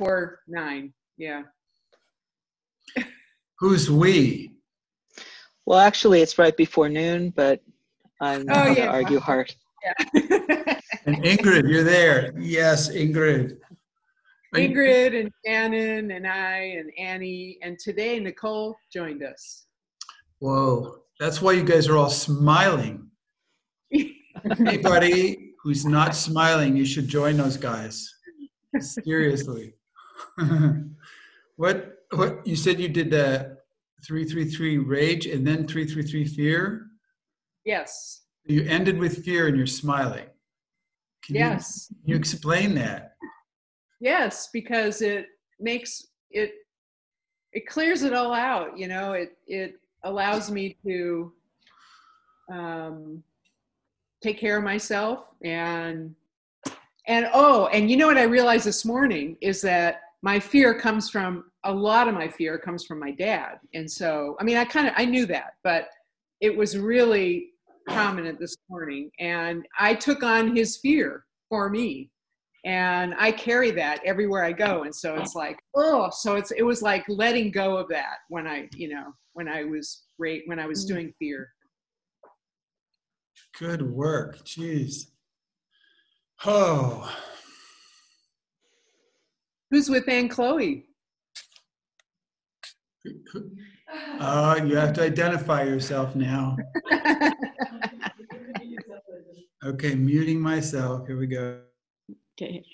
before nine. Yeah. Who's we? Well, actually, it's right before noon, but I'm Oh, not going to argue hard. Yeah. And Ingrid, you're there. Yes, Ingrid. Ingrid and Shannon and I and Annie and today Nicole joined us. Whoa, that's why you guys are all smiling. Anybody who's not smiling, you should join those guys. Seriously. what what you said you did the 333 rage and then 333 fear? Yes. You ended with fear and you're smiling. Can you- Yes. can you explain that? Yes, because it makes it it clears it all out, you know, it it allows me to um take care of myself and and oh, and you know what I realized this morning is that my fear comes from a lot of my fear comes from my dad. And so, I mean, I kind of I knew that, but it was really prominent this morning and I took on his fear for me and I carry that everywhere I go. And so it's like, oh, so it's it was like letting go of that when I, you know, when I was great when I was mm. doing fear. Good work. Jeez. Oh, Who's with Anne Chloe? uh, you have to identify yourself now. Okay, muting myself. Here we go. Okay.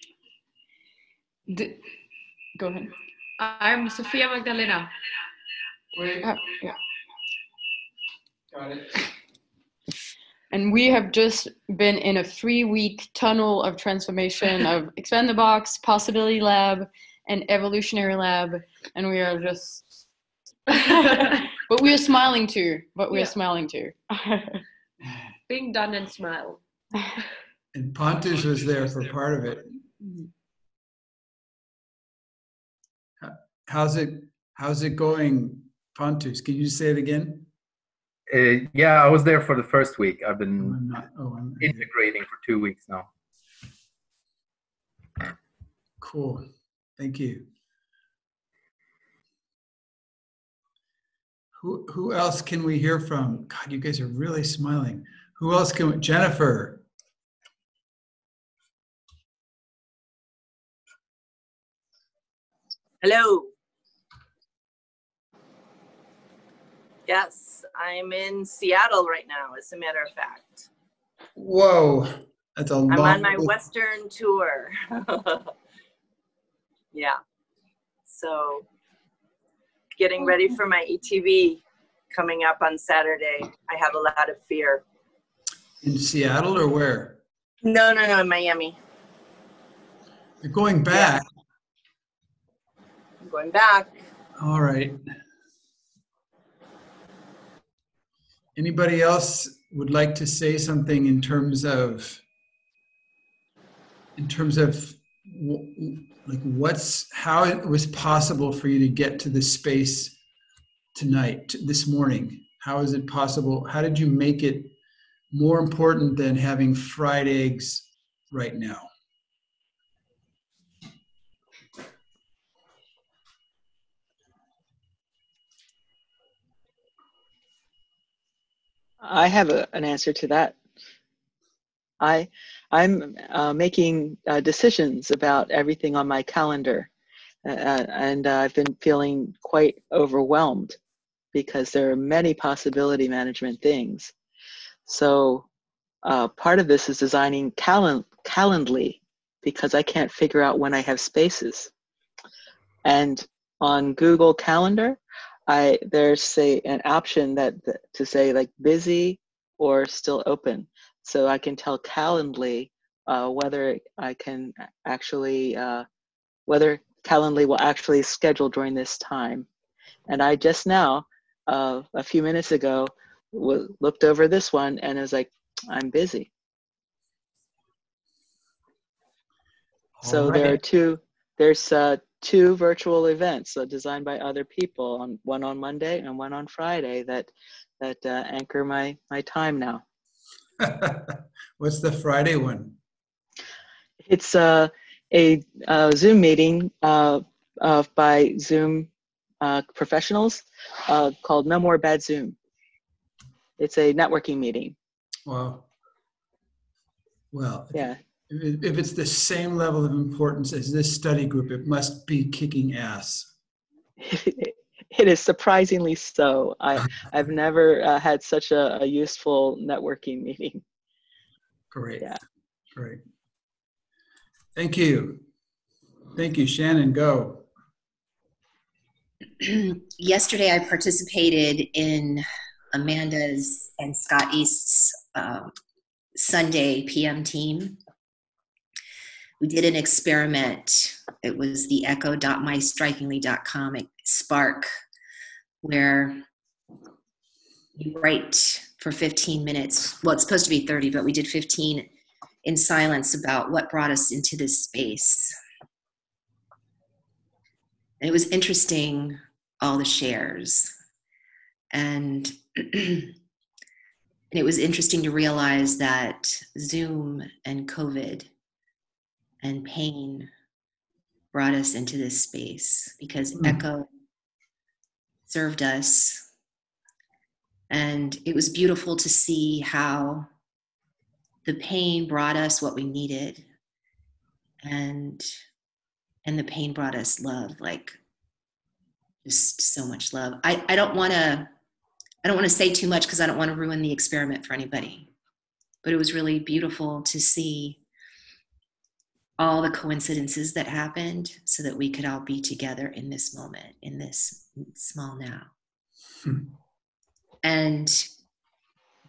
D- go ahead. I'm Sofia Magdalena. Wait. Oh, yeah. Got it. And we have just been in a three week tunnel of transformation of Expand the Box, Possibility Lab, and Evolutionary Lab. And we are just, but we are smiling too. But we Yeah. are smiling too. Being done and smile. And Pontus was there for part of it. How's it? How's it going, Pontus? Can you say it again? Uh, yeah, I was there for the first week. I've Oh, been I'm not. Oh, integrating for two weeks now. cool. Thank you. Who who else can we hear from? God, you guys are really smiling. Who else can? we- Jennifer. Hello. Yes, I'm in Seattle right now, as a matter of fact. Whoa, that's a I'm long. on my Western tour. yeah. So, getting ready for my ETB coming up on Saturday. I have a lot of fear. in Seattle or where? No, no, no, in Miami. You're going back. I'm going back. All right. Anybody else would like to say something in terms of, in terms of, like, what's, how it was possible for you to get to this space tonight, this morning? How is it possible? How did you make it more important than having fried eggs right now? I have a, an answer to that. I, I'm uh, making uh, decisions about everything on my calendar, uh, and uh, I've been feeling quite overwhelmed because there are many possibility management things. So, uh, part of this is designing calen- Calendly because I can't figure out when I have spaces. And on Google Calendar, I there's say an option that to say like busy or still open, so I can tell Calendly uh, whether I can actually uh, whether Calendly will actually schedule during this time. And I just now, uh, a few minutes ago, w- looked over this one and is like, I'm busy. So All there are two. There's uh, two virtual events uh, designed by other people. On one on Monday and one on Friday that that uh, anchor my my time now. What's the Friday one? It's uh a uh, Zoom meeting uh, uh, by Zoom uh, professionals uh, called No More Bad Zoom. It's a networking meeting. Wow. Well, Yeah. If if it's the same level of importance as this study group, it must be kicking ass. it is surprisingly so. I, I've never uh, had such a, a useful networking meeting. Great. Yeah. Great. Thank you. Thank you, Shannon. Go. yesterday I participated in Amanda's and Scott East's um, Sunday PM team. We did an experiment. It was the echo.mystrikingly.com spark, where you write for 15 minutes. Well, it's supposed to be 30, but we did 15 in silence about what brought us into this space. And it was interesting, all the shares. And, and it was interesting to realize that Zoom and COVID and pain brought us into this space because Mm. Echo served us. And it was beautiful to see how the pain brought us what we needed. And and the pain brought us love like just so much love i, I don't want to i don't want to say too much because i don't want to ruin the experiment for anybody but it was really beautiful to see all the coincidences that happened so that we could all be together in this moment in this small now Hmm. and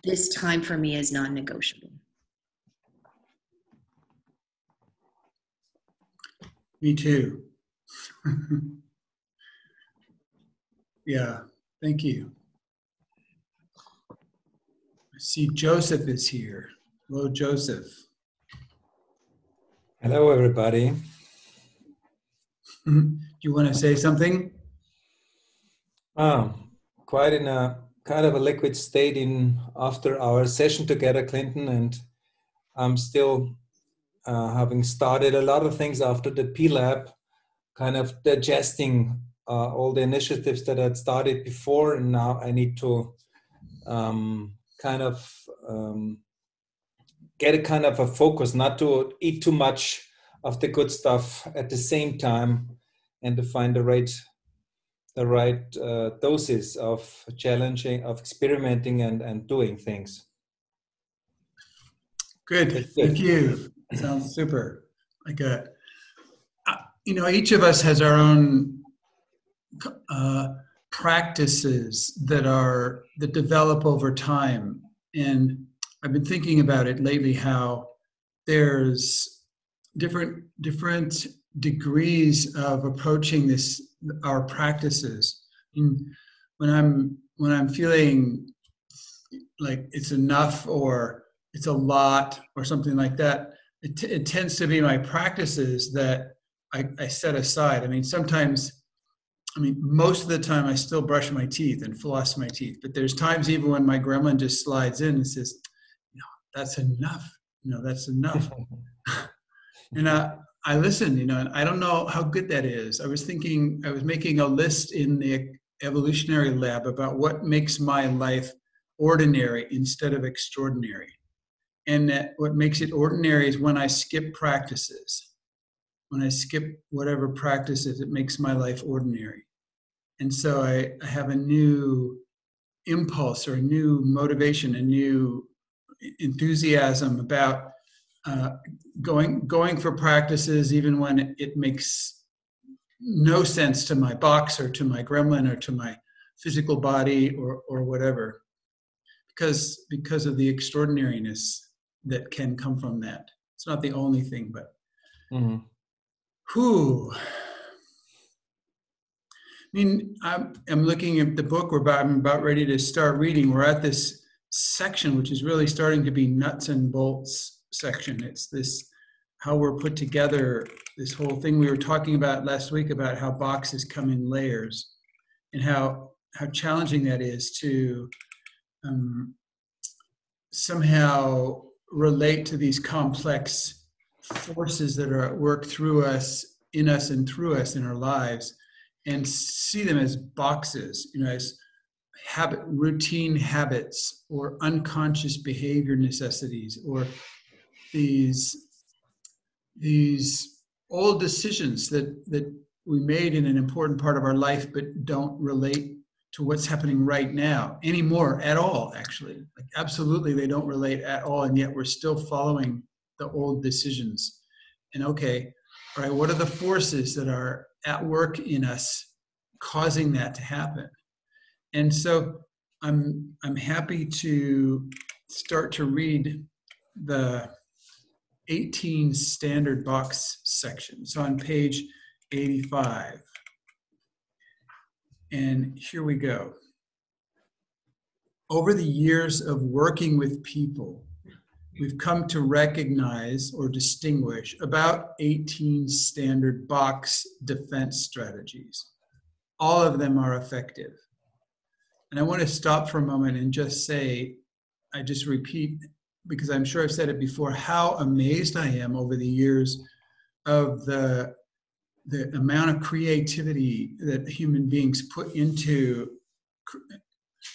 this time for me is non-negotiable Me too. yeah. Thank you. I see Joseph is here. Hello, Joseph. Hello, everybody. Do you want to say something? Ah, quite in a kind of a liquid state in after our session together, Clinton, and I'm still uh, having started a lot of things after the P Lab, kind of digesting uh, all the initiatives that I'd started before, and now I need to um, kind of um, get a kind of a focus, not to eat too much of the good stuff at the same time, and to find the right the right uh, doses of challenging, of experimenting, and and doing things. Good. Good. Thank you. Sounds super. Like a, uh, you know, each of us has our own uh, practices that are that develop over time, and I've been thinking about it lately. How there's different different degrees of approaching this our practices. And when I'm when I'm feeling like it's enough or it's a lot or something like that, it, t- it tends to be my practices that I, I set aside. I mean, sometimes, I mean, most of the time I still brush my teeth and floss my teeth, but there's times even when my gremlin just slides in and says, that's enough. You know, that's enough. and uh, I listen, you know, and I don't know how good that is. I was thinking, I was making a list in the evolutionary lab about what makes my life ordinary instead of extraordinary. And that what makes it ordinary is when I skip practices. When I skip whatever practices, it makes my life ordinary. And so I, I have a new impulse or a new motivation, a new enthusiasm about uh, going going for practices even when it, makes no sense to my box or to my gremlin or to my physical body or or whatever because because of the extraordinariness that can come from that it's not the only thing but Mhm. who I mean, I'm, I'm looking at the book we're about, I'm about ready to start reading. We're at this section, which is really starting to be nuts and bolts section. It's this, how we're put together, this whole thing we were talking about last week about how boxes come in layers and how, how challenging that is to um, somehow relate to these complex forces that are at work through us, in us, and through us in our lives, and see them as boxes, you know, as habit, routine habits, or unconscious behavior necessities, or these these old decisions that that we made in an important part of our life, but don't relate to what's happening right now anymore at all. Actually, like absolutely, they don't relate at all, and yet we're still following the old decisions. And okay, all right, what are the forces that are at work in us causing that to happen? And so I'm I'm happy to start to read the 18 standard box section. So on page 85. And here we go. Over the years of working with people, we've come to recognize or distinguish about 18 standard box defense strategies. All of them are effective. And I want to stop for a moment and just say, I just repeat, because I'm sure I've said it before, how amazed I am over the years of the, the amount of creativity that human beings put into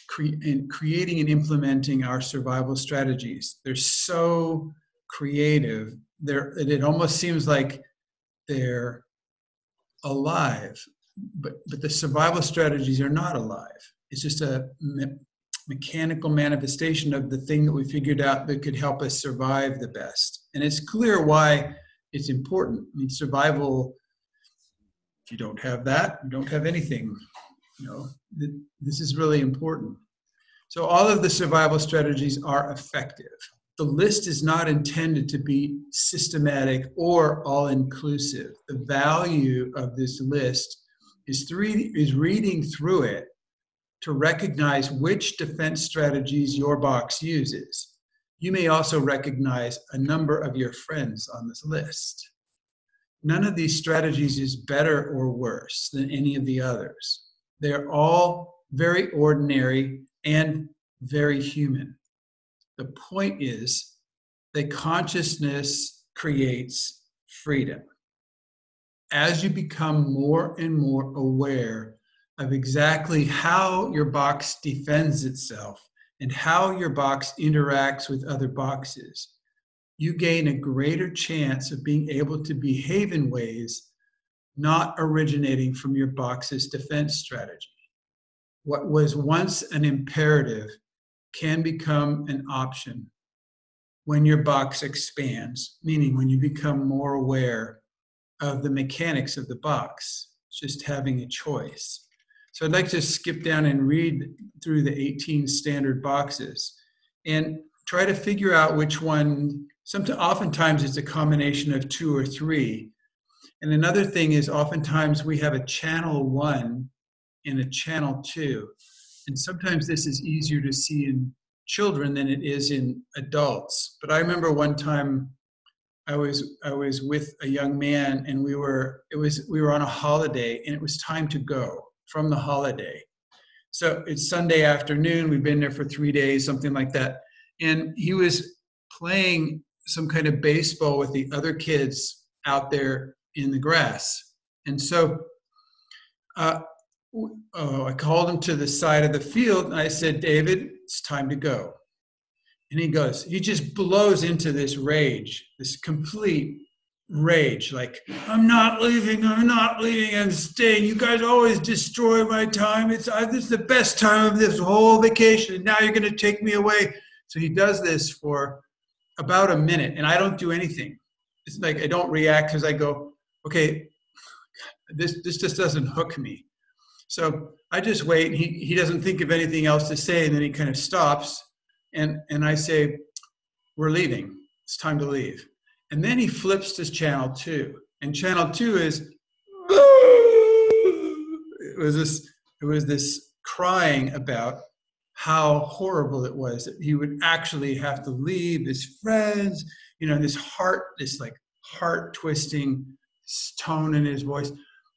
cre- in creating and implementing our survival strategies. They're so creative. They're, it almost seems like they're alive, but, but the survival strategies are not alive. It's just a me- mechanical manifestation of the thing that we figured out that could help us survive the best. And it's clear why it's important. I mean, survival, if you don't have that, you don't have anything. You know, th- this is really important. So all of the survival strategies are effective. The list is not intended to be systematic or all inclusive. The value of this list is, three, is reading through it to recognize which defense strategies your box uses. You may also recognize a number of your friends on this list. None of these strategies is better or worse than any of the others. They're all very ordinary and very human. The point is that consciousness creates freedom. As you become more and more aware of exactly how your box defends itself and how your box interacts with other boxes, you gain a greater chance of being able to behave in ways not originating from your box's defense strategy. What was once an imperative can become an option when your box expands, meaning when you become more aware of the mechanics of the box, just having a choice. So I'd like to skip down and read through the 18 standard boxes and try to figure out which one, sometimes, oftentimes it's a combination of two or three. And another thing is oftentimes we have a channel one and a channel two. And sometimes this is easier to see in children than it is in adults. But I remember one time I was I was with a young man and we were it was we were on a holiday and it was time to go from the holiday. So it's Sunday afternoon. We've been there for three days, something like that. And he was playing some kind of baseball with the other kids out there in the grass. And so uh, oh, I called him to the side of the field and I said, David, it's time to go. And he goes, he just blows into this rage, this complete rage like i'm not leaving i'm not leaving i'm staying. You guys always destroy my time. It's I, this is the best time of this whole vacation and now you're going to take me away. So he does this for about a minute and i don't do anything. It's like i don't react because i go okay this this just doesn't hook me. So i just wait and he, he doesn't think of anything else to say and then he kind of stops and and i say we're leaving. It's time to leave and then he flips to channel two. And channel two is it was this it was this crying about how horrible it was that he would actually have to leave his friends, you know, this heart, this like heart twisting tone in his voice.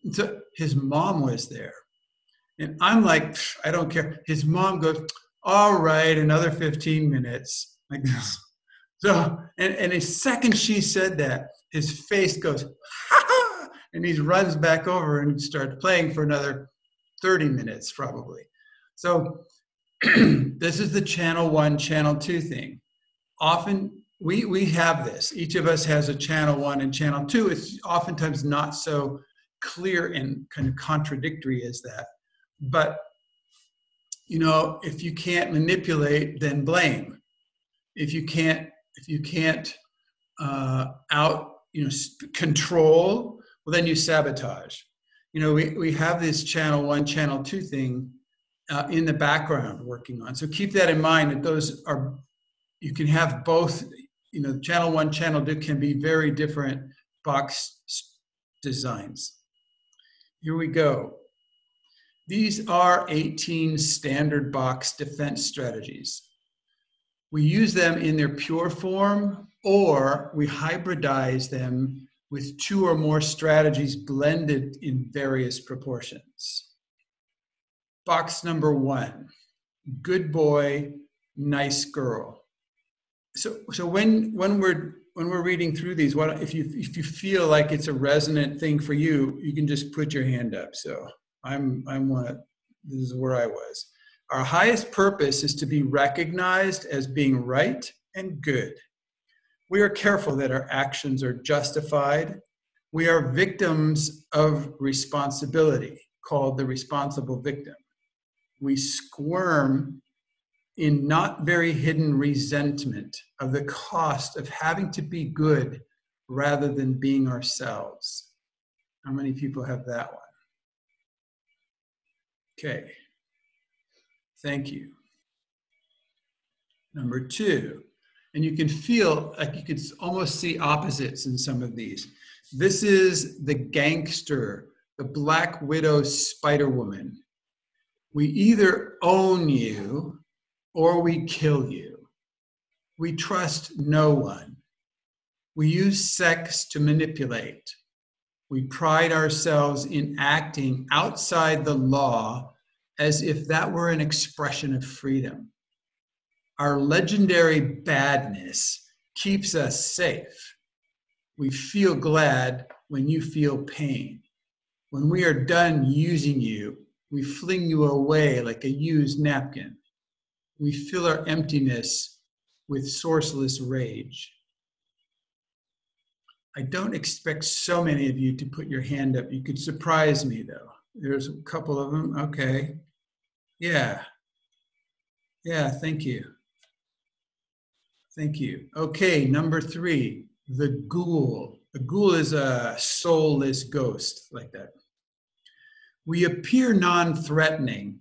And so his mom was there. And I'm like, I don't care. His mom goes, all right, another 15 minutes. Like this. So, and, and a second she said that, his face goes, ha ha, and he runs back over and starts playing for another 30 minutes, probably. So this is the channel one, channel two thing. Often we, we have this. Each of us has a channel one and channel two. It's oftentimes not so clear and kind of contradictory as that. But, you know, if you can't manipulate, then blame. If you can't, if you can't uh, out, you know, control, well, then you sabotage. You know, we, we have this channel one, channel two thing uh, in the background working on. So keep that in mind that those are, you can have both, you know, channel one, channel two can be very different box designs. Here we go. These are 18 standard box defense strategies. We use them in their pure form or we hybridize them with two or more strategies blended in various proportions. Box number one, good boy, nice girl. So, so when, when we're when we're reading through these, what if you if you feel like it's a resonant thing for you, you can just put your hand up. So I'm I'm one. This is where I was. Our highest purpose is to be recognized as being right and good. We are careful that our actions are justified. We are victims of responsibility, called the responsible victim. We squirm in not very hidden resentment of the cost of having to be good rather than being ourselves. How many people have that one? Okay. Thank you. Number two, and you can feel like you could almost see opposites in some of these. This is the gangster, the Black Widow Spider Woman. We either own you or we kill you. We trust no one. We use sex to manipulate. We pride ourselves in acting outside the law as if that were an expression of freedom. Our legendary badness keeps us safe. We feel glad when you feel pain. When we are done using you, we fling you away like a used napkin we fill our emptiness with sourceless rage. I don't expect so many of you to put your hand up. You could surprise me though. There's a couple of them. Okay. Yeah. Yeah, thank you. Thank you. Okay, number three, the ghoul. The ghoul is a soulless ghost, like that. We appear non threatening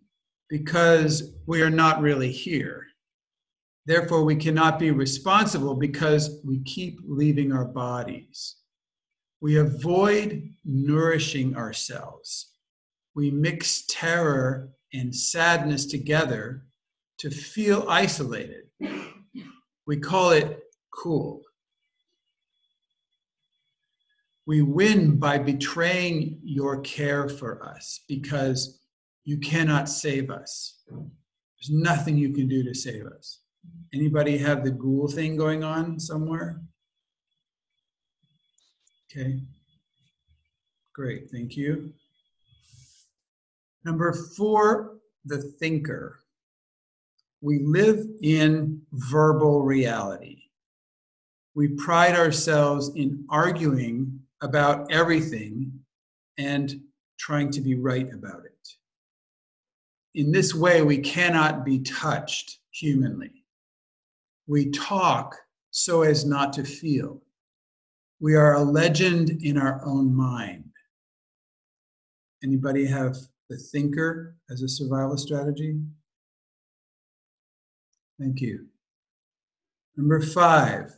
because we are not really here. Therefore, we cannot be responsible because we keep leaving our bodies. We avoid nourishing ourselves. We mix terror and sadness together to feel isolated. We call it cool. We win by betraying your care for us because you cannot save us. There's nothing you can do to save us. Anybody have the ghoul thing going on somewhere? Okay. Great, thank you. Number four, the thinker. We live in verbal reality. We pride ourselves in arguing about everything and trying to be right about it in this way, we cannot be touched humanly. We talk so as not to feel. We are a legend in our own mind. Anybody have the thinker as a survival strategy? Thank you. Number five,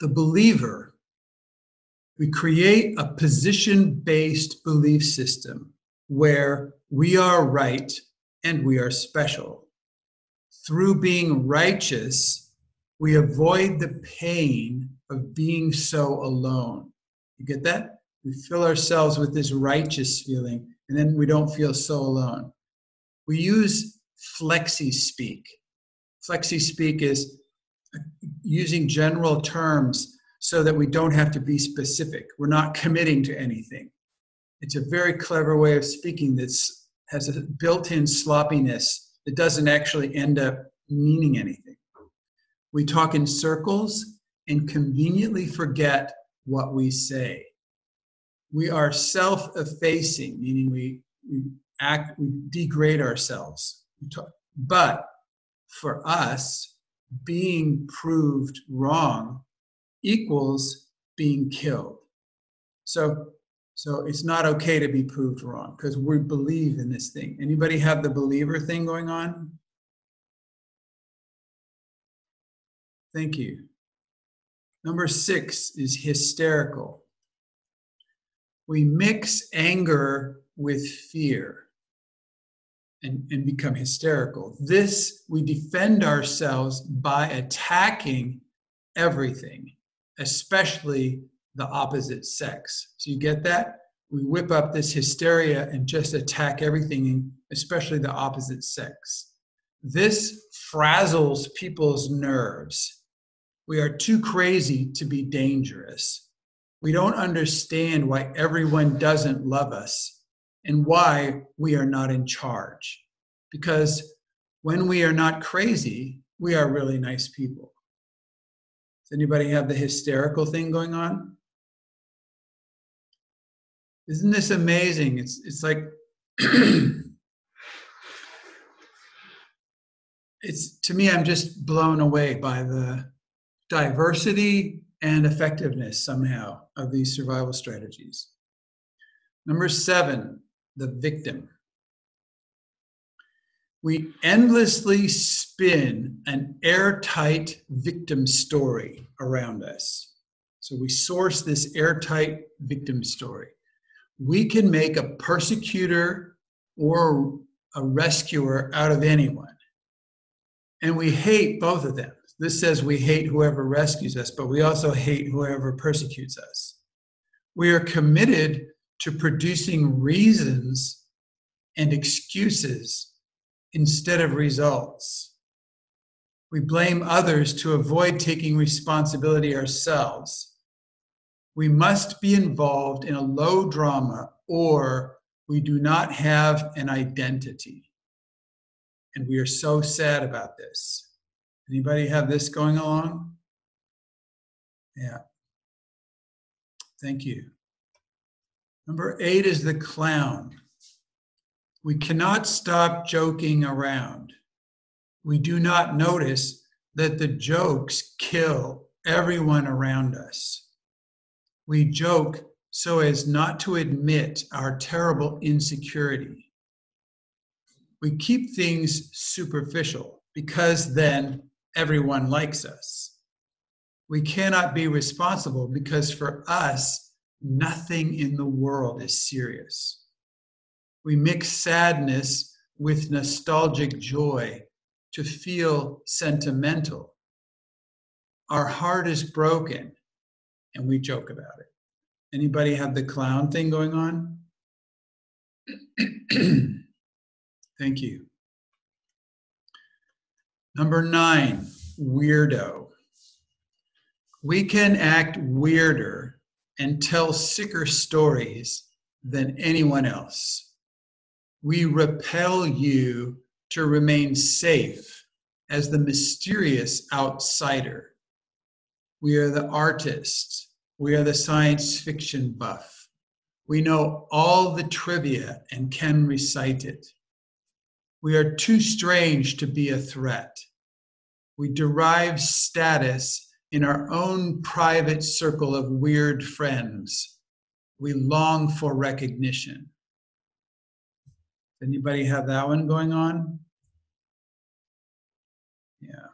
the believer. We create a position based belief system where we are right and we are special. Through being righteous, we avoid the pain of being so alone. You get that? We fill ourselves with this righteous feeling, and then we don't feel so alone. We use flexi speak. Flexi speak is uh, using general terms so that we don't have to be specific. We're not committing to anything. It's a very clever way of speaking that has a built in sloppiness that doesn't actually end up meaning anything. We talk in circles and conveniently forget what we say. We are self effacing, meaning we, we act, we degrade ourselves. But for us, being proved wrong equals being killed. So, so it's not okay to be proved wrong because we believe in this thing. Anybody have the believer thing going on? Thank you. Number six is hysterical. We mix anger with fear and, and become hysterical. This, we defend ourselves by attacking everything, especially the opposite sex. So you get that? We whip up this hysteria and just attack everything, especially the opposite sex. This frazzles people's nerves. We are too crazy to be dangerous. We don't understand why everyone doesn't love us and why we are not in charge. Because when we are not crazy, we are really nice people. Does anybody have the hysterical thing going on? Isn't this amazing? It's it's like it's to me I'm just blown away by the diversity and effectiveness somehow of these survival strategies. Number 7, the victim. We endlessly spin an airtight victim story around us. So we source this airtight victim story. We can make a persecutor or a rescuer out of anyone. And we hate both of them. This says we hate whoever rescues us, but we also hate whoever persecutes us. We are committed to producing reasons and excuses instead of results. We blame others to avoid taking responsibility ourselves. We must be involved in a low drama or we do not have an identity. And we are so sad about this. Anybody have this going along? Yeah. Thank you. Number eight is the clown. We cannot stop joking around. We do not notice that the jokes kill everyone around us. We joke so as not to admit our terrible insecurity. We keep things superficial because then everyone likes us. We cannot be responsible because for us, nothing in the world is serious. We mix sadness with nostalgic joy to feel sentimental. Our heart is broken and we joke about it. Anybody have the clown thing going on? Thank you. Number nine, weirdo. We can act weirder and tell sicker stories than anyone else. We repel you to remain safe as the mysterious outsider. We are the artist. We are the science fiction buff. We know all the trivia and can recite it. We are too strange to be a threat. We derive status in our own private circle of weird friends, we long for recognition. Anybody have that one going on? Yeah.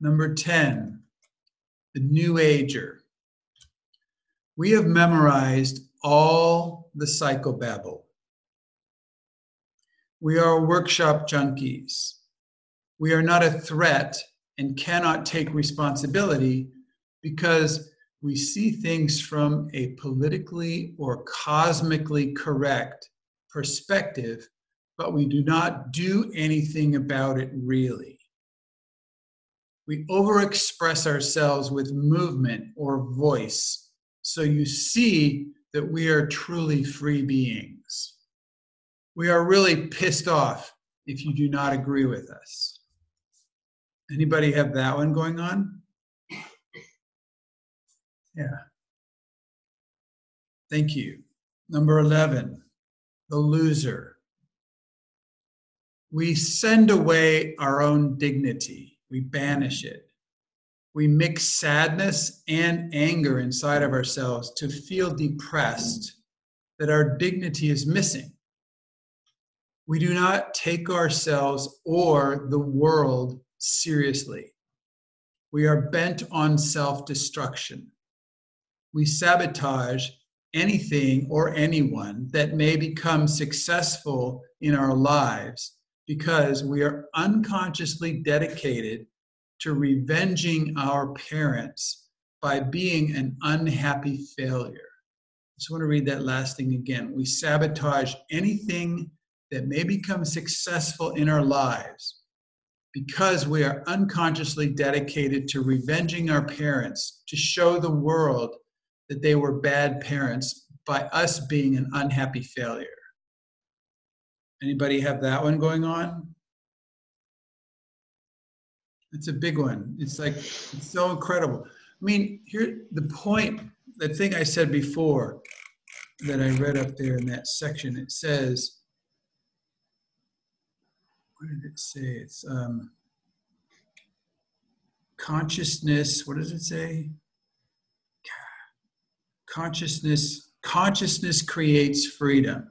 Number 10, the New Ager. We have memorized all the psychobabble. We are workshop junkies. We are not a threat and cannot take responsibility because we see things from a politically or cosmically correct perspective, but we do not do anything about it really. We overexpress ourselves with movement or voice. So you see that we are truly free beings. We are really pissed off if you do not agree with us. Anybody have that one going on? Yeah. Thank you. Number 11, the loser. We send away our own dignity, we banish it. We mix sadness and anger inside of ourselves to feel depressed that our dignity is missing. We do not take ourselves or the world seriously. We are bent on self destruction. We sabotage anything or anyone that may become successful in our lives because we are unconsciously dedicated to revenging our parents by being an unhappy failure. I just want to read that last thing again. We sabotage anything that may become successful in our lives because we are unconsciously dedicated to revenging our parents to show the world that they were bad parents by us being an unhappy failure. Anybody have that one going on? It's a big one. It's like it's so incredible. I mean, here the point, the thing I said before that I read up there in that section, it says, what did it say? It's um, consciousness. What does it say? Consciousness. Consciousness creates freedom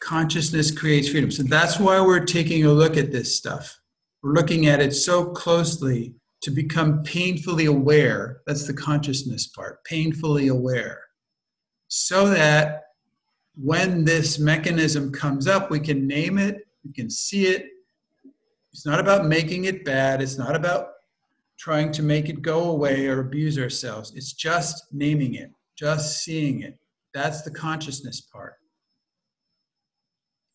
consciousness creates freedom. So that's why we're taking a look at this stuff. We're looking at it so closely to become painfully aware. That's the consciousness part, painfully aware. So that when this mechanism comes up, we can name it, we can see it. It's not about making it bad, it's not about trying to make it go away or abuse ourselves. It's just naming it, just seeing it. That's the consciousness part.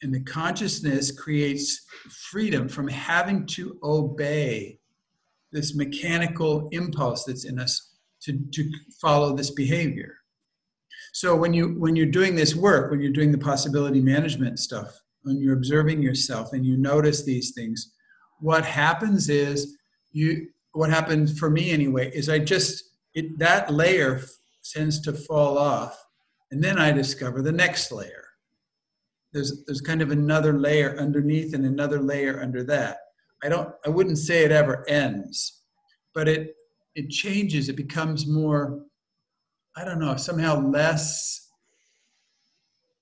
And the consciousness creates freedom from having to obey this mechanical impulse that's in us to, to follow this behavior. So when you when you're doing this work, when you're doing the possibility management stuff, when you're observing yourself and you notice these things, what happens is you what happened for me anyway is I just it that layer tends to fall off and then I discover the next layer. There's there's kind of another layer underneath and another layer under that. I don't i wouldn't say it ever ends but it it changes it becomes more i don't know somehow less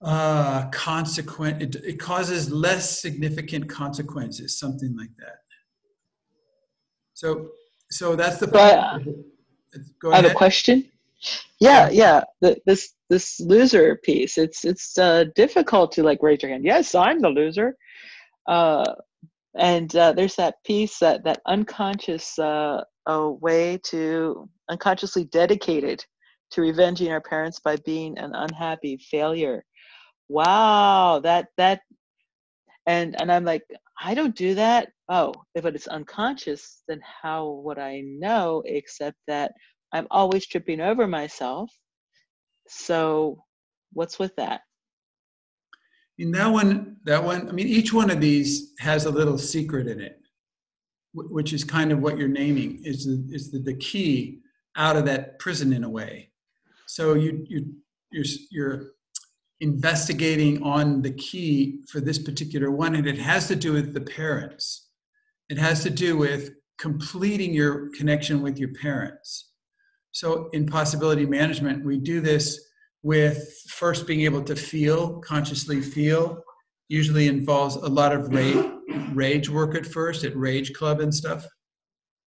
uh, consequent it, it causes less significant consequences something like that so so that's the Go I have ahead. a question. Yeah, yeah. The, this this loser piece. It's it's uh, difficult to like raise your hand. Yes, I'm the loser. Uh, and uh, there's that piece that that unconscious uh, a way to unconsciously dedicated to revenging our parents by being an unhappy failure. Wow, that that and and I'm like, I don't do that. Oh, if it's unconscious, then how would I know except that I'm always tripping over myself. So what's with that? In that one, that one, I mean, each one of these has a little secret in it, which is kind of what you're naming is the, is the, the key out of that prison in a way. So you you you're you're investigating on the key for this particular one, and it has to do with the parents. It has to do with completing your connection with your parents. So in possibility management, we do this with first being able to feel, consciously feel, usually involves a lot of rage, rage work at first, at Rage Club and stuff.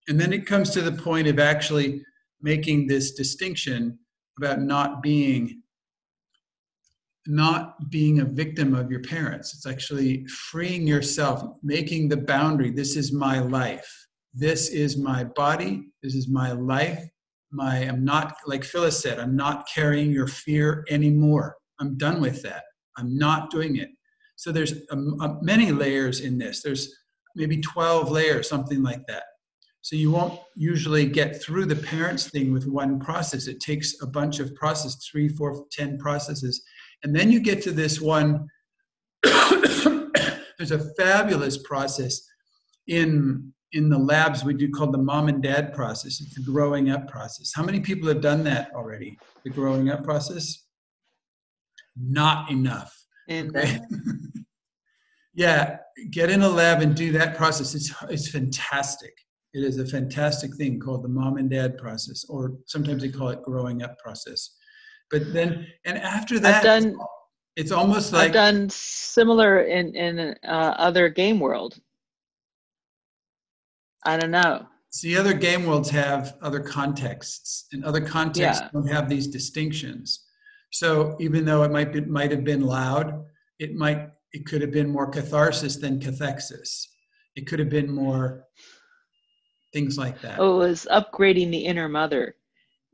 And then it comes to the point of actually making this distinction about not being not being a victim of your parents. It's actually freeing yourself, making the boundary. This is my life. This is my body. This is my life my i'm not like phyllis said i'm not carrying your fear anymore i'm done with that i'm not doing it so there's a, a, many layers in this there's maybe 12 layers something like that So you won't usually get through the parents thing with one process. It takes a bunch of processes, three, four, ten processes. And then you get to this one. There's a fabulous process in in the labs we do called the mom and dad process. It's the growing up process. How many people have done that already? The growing up process? Not enough. Okay. yeah, get in a lab and do that process. It's it's fantastic. It is a fantastic thing called the mom and dad process, or sometimes they call it growing up process. But then, and after that, done- it's almost like I've done similar in in uh, other game world. I don't know. See, other game worlds have other contexts, and other contexts Yeah. don't have these distinctions. So even though it might be, might have been loud, it might it could have been more catharsis than cathexis. It could have been more things like that. Oh, it was upgrading the inner mother,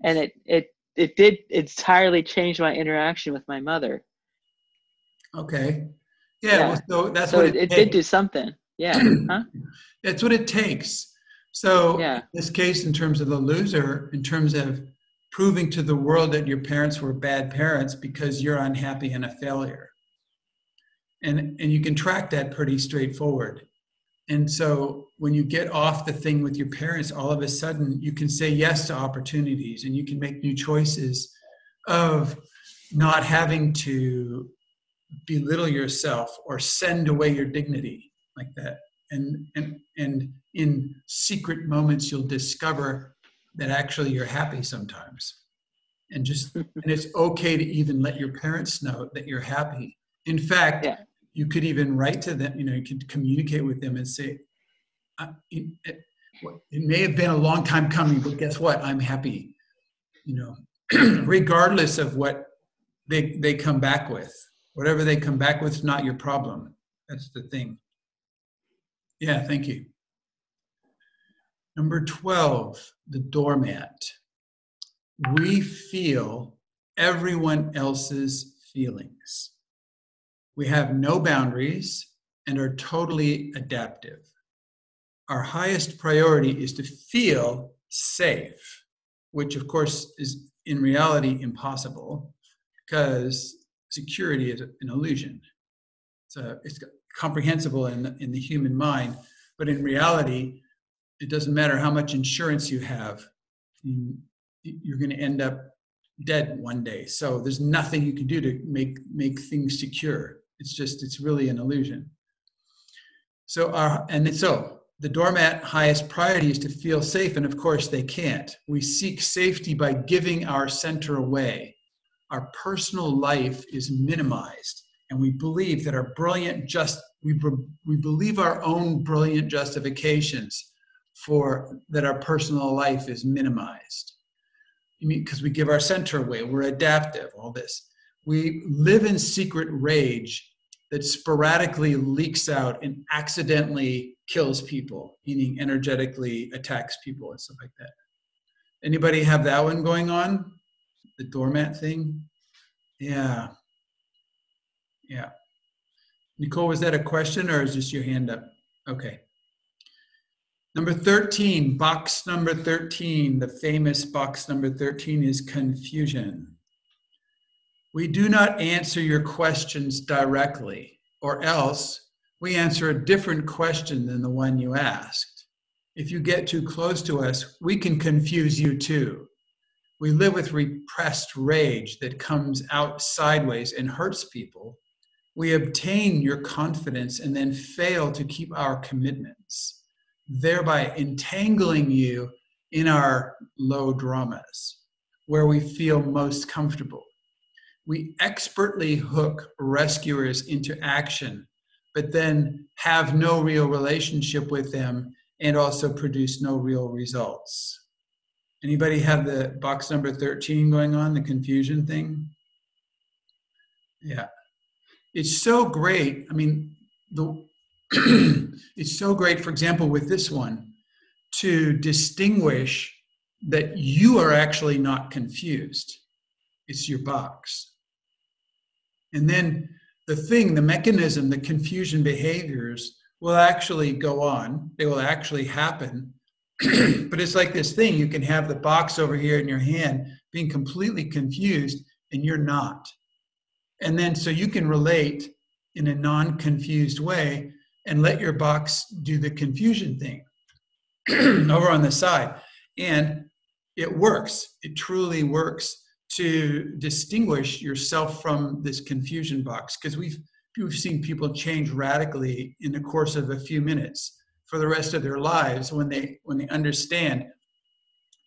and it it it did entirely change my interaction with my mother. Okay. Yeah. Yeah. Well, so that's So what it, it, did do something. Yeah. Huh? That's what it takes. So Yeah. in this case, in terms of the loser, in terms of proving to the world that your parents were bad parents because you're unhappy and a failure. And and you can track that pretty straightforward. And so when you get off the thing with your parents, all of a sudden you can say yes to opportunities and you can make new choices of not having to belittle yourself or send away your dignity like that. And and and in secret moments you'll discover that actually you're happy sometimes. And just and it's okay to even let your parents know that you're happy. In fact Yeah. You could even write to them you know you could communicate with them and say it, it, it may have been a long time coming but guess what i'm happy you know regardless of what they they come back with whatever they come back with is not your problem that's the thing yeah, thank you. Number 12, the doormat. We feel everyone else's feelings. We have no boundaries and are totally adaptive. Our highest priority is to feel safe, which of course is in reality impossible because security is an illusion. It's uh, comprehensible in, in the human mind, but in reality, it doesn't matter how much insurance you have, mm, you- you're going to end up dead one day. So there's nothing you can do to make make things secure. It's just it's really an illusion. So our and so the doormat highest priority is to feel safe, and of course they can't. We seek safety by giving our center away. Our personal life is minimized and we believe that our brilliant just we, we believe our own brilliant justifications for that our personal life is minimized I mean, because we give our center away we're adaptive all this we live in secret rage that sporadically leaks out and accidentally kills people meaning energetically attacks people and stuff like that anybody have that one going on the doormat thing yeah yeah. Nicole, was that a question or is just your hand up? Okay. Number 13, box number 13, the famous box number 13 is confusion. We do not answer your questions directly, or else we answer a different question than the one you asked. If you get too close to us, we can confuse you too. We live with repressed rage that comes out sideways and hurts people we obtain your confidence and then fail to keep our commitments, thereby entangling you in our low dramas, where we feel most comfortable. We expertly hook rescuers into action, but then have no real relationship with them and also produce no real results. Anybody have the box number 13 going on, the confusion thing? Yeah it's so great. I mean, the it's so great, for example, with this one, to distinguish that you are actually not confused. It's your box. And then the thing, the mechanism, the confusion behaviors will actually go on. They will actually happen but it's like this thing you can have the box over here in your hand being completely confused and you're not. And then so you can relate in a non confused way and let your box do the confusion thing over on the side. And it works, it truly works to distinguish yourself from this confusion box because we've we've seen people change radically in the course of a few minutes for the rest of their lives when they when they understand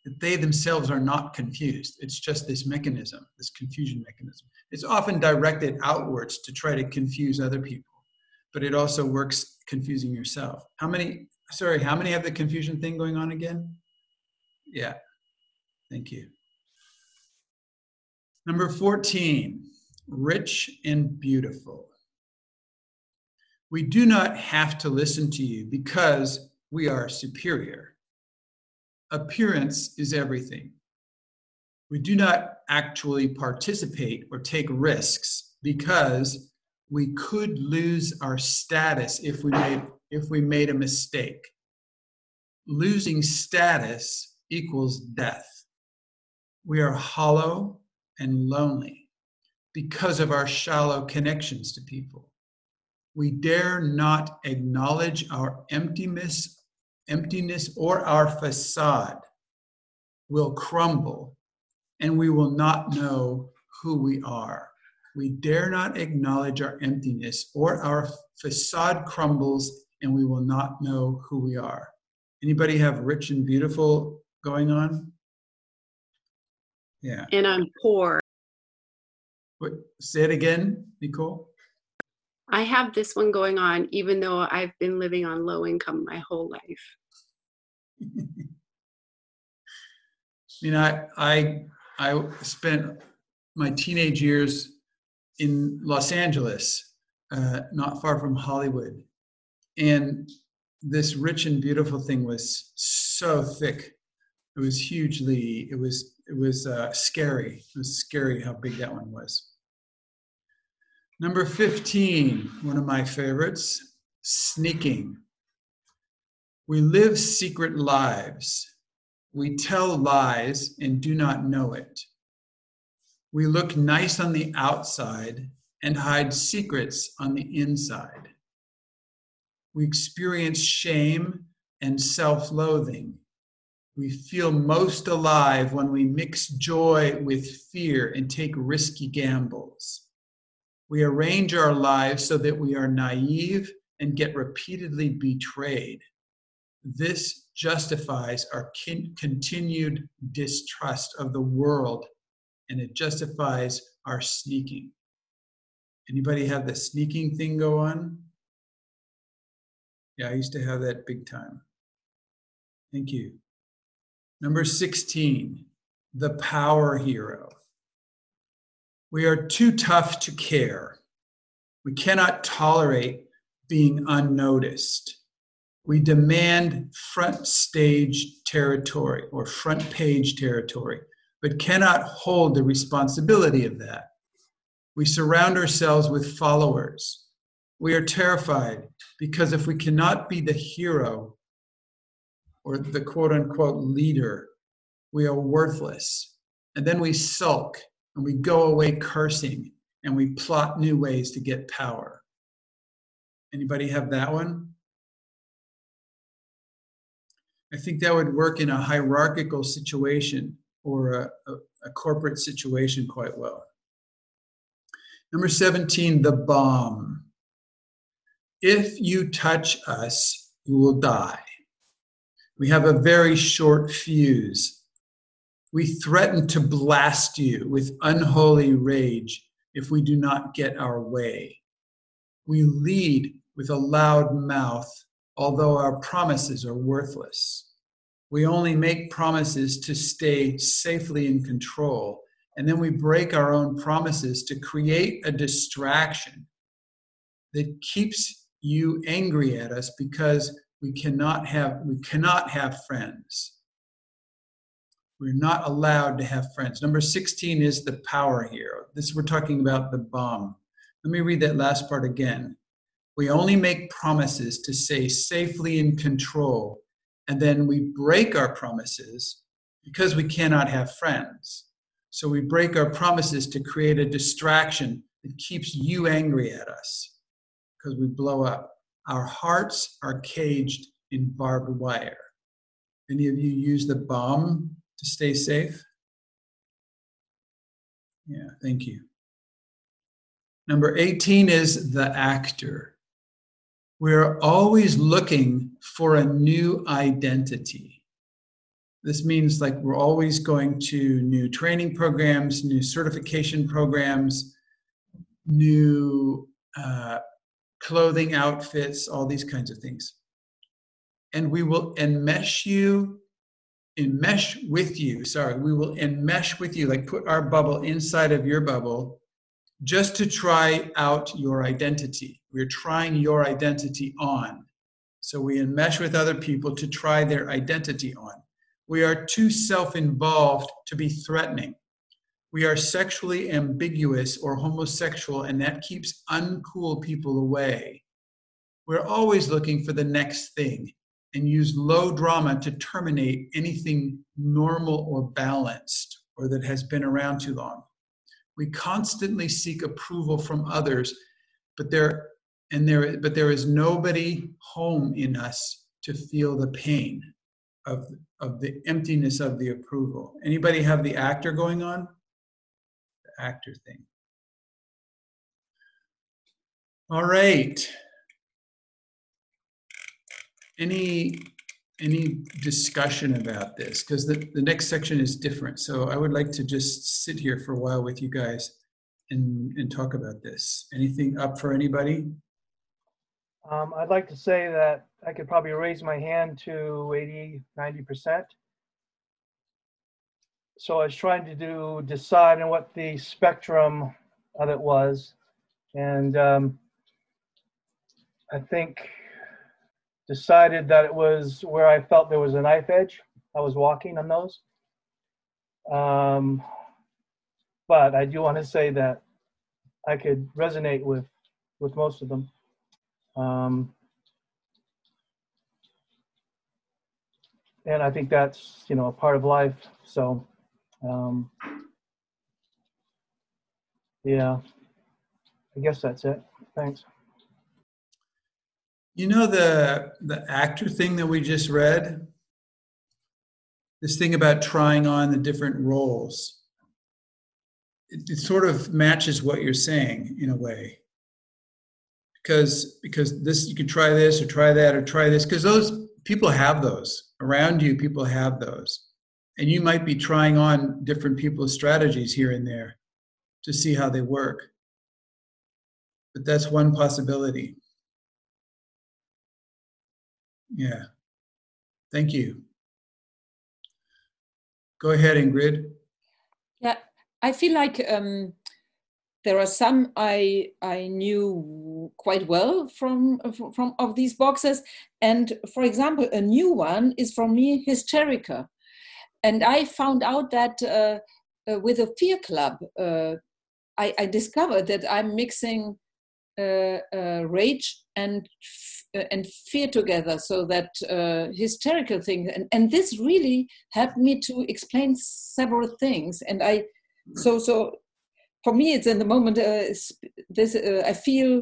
that they themselves are not confused. It's just this mechanism this confusion mechanism. It's often directed outwards to try to confuse other people but it also works confusing yourself. How many sorry how many have the confusion thing going on again? Yeah. Thank you Number 14, rich and beautiful. We do not have to listen to you because we are superior. Appearance is everything. We do not actually participate or take risks because we could lose our status if we made, if we made a mistake. Losing status equals death. We are hollow and lonely because of our shallow connections to people. We dare not acknowledge our emptiness, emptiness or our facade will crumble and we will not know who we are. We dare not acknowledge our emptiness or our facade crumbles and we will not know who we are. Anybody have rich and beautiful going on? Yeah. And I'm poor. What, say it again, Nicole. I have this one going on even though I've been living on low income my whole life. you know, I, I I spent my teenage years in Los Angeles, uh, not far from Hollywood, and this rich and beautiful thing was so thick. It was hugely. It was it was uh, scary. It was scary how big that one was. Number 15, one of my favorites, sneaking. We live secret lives. We tell lies and do not know it. We look nice on the outside and hide secrets on the inside. We experience shame and self loathing we feel most alive when we mix joy with fear and take risky gambles. We arrange our lives so that we are naive and get repeatedly betrayed. This justifies our continued distrust of the world and it justifies our sneaking. Anybody have the sneaking thing go on? Yeah, I used to have that big time. Thank you. Number 16, the power hero. We are too tough to care. We cannot tolerate being unnoticed. We demand front stage territory or front page territory, but cannot hold the responsibility of that. We surround ourselves with followers. We are terrified because if we cannot be the hero, or the quote unquote leader, we are worthless. And then we sulk and we go away cursing and we plot new ways to get power. Anybody have that one? I think that would work in a hierarchical situation or a, a, a corporate situation quite well. Number 17, the bomb. If you touch us, you will die. We have a very short fuse. We threaten to blast you with unholy rage if we do not get our way. We lead with a loud mouth, although our promises are worthless. We only make promises to stay safely in control, and then we break our own promises to create a distraction that keeps you angry at us because we cannot have we cannot have friends. We're not allowed to have friends. Number 16 is the power here. This we're talking about the bomb. Let me read that last part again. We only make promises to stay safely in control and then we break our promises because we cannot have friends. So we break our promises to create a distraction that keeps you angry at us because we blow up. Our hearts are caged in barbed wire. Any of you use the bomb to stay safe? Yeah, thank you. Number 18 is the actor. We're always looking for a new identity. This means like we're always going to new training programs, new certification programs, new uh, clothing outfits, all these kinds of things. And we will enmesh you, enmesh with you, sorry, we will enmesh with you, like put our bubble inside of your bubble just to try out your identity. We're trying your identity on. So we enmesh with other people to try their identity on. We are too self involved to be threatening. We are sexually ambiguous or homosexual, and that keeps uncool people away. We're always looking for the next thing and use low drama to terminate anything normal or balanced or that has been around too long. We constantly seek approval from others, but there and there but there is nobody home in us to feel the pain of of the emptiness of the approval. Anybody have the actor going on? Actor thing. All right. Any any discussion about this because the, the next section is different. So I would like to just sit here for a while with you guys and, and talk about this. Anything up for anybody? Um, I'd like to say that I could probably raise my hand to 80, 90%. So I was trying to do decide on what the spectrum of it was. And um, I think decided that it was where I felt there was a knife edge. I was walking on those. Um, but I do want to say that I could resonate with with most of them. Um, and I think that's you know a part of life. So um, yeah, I guess that's it. Thanks. You know the the actor thing that we just read? This thing about trying on the different roles. It, it sort of matches what you're saying in a way. Because because this you could try this or try that or try this because those people have those around you people have those and you might be trying on different people's strategies here and there to see how they work but that's one possibility yeah. Thank you. Go ahead, Ingrid. Yeah, I feel like um, there are some I I knew quite well from from of these boxes, and for example, a new one is from me, Hysterica, and I found out that uh, uh, with a fear club, uh, I, I, discovered that I'm mixing uh, uh, rage and uh, and fear together so that hysterical thing and, and this really helped me to explain several things. And i so so for me it's in the moment this i feel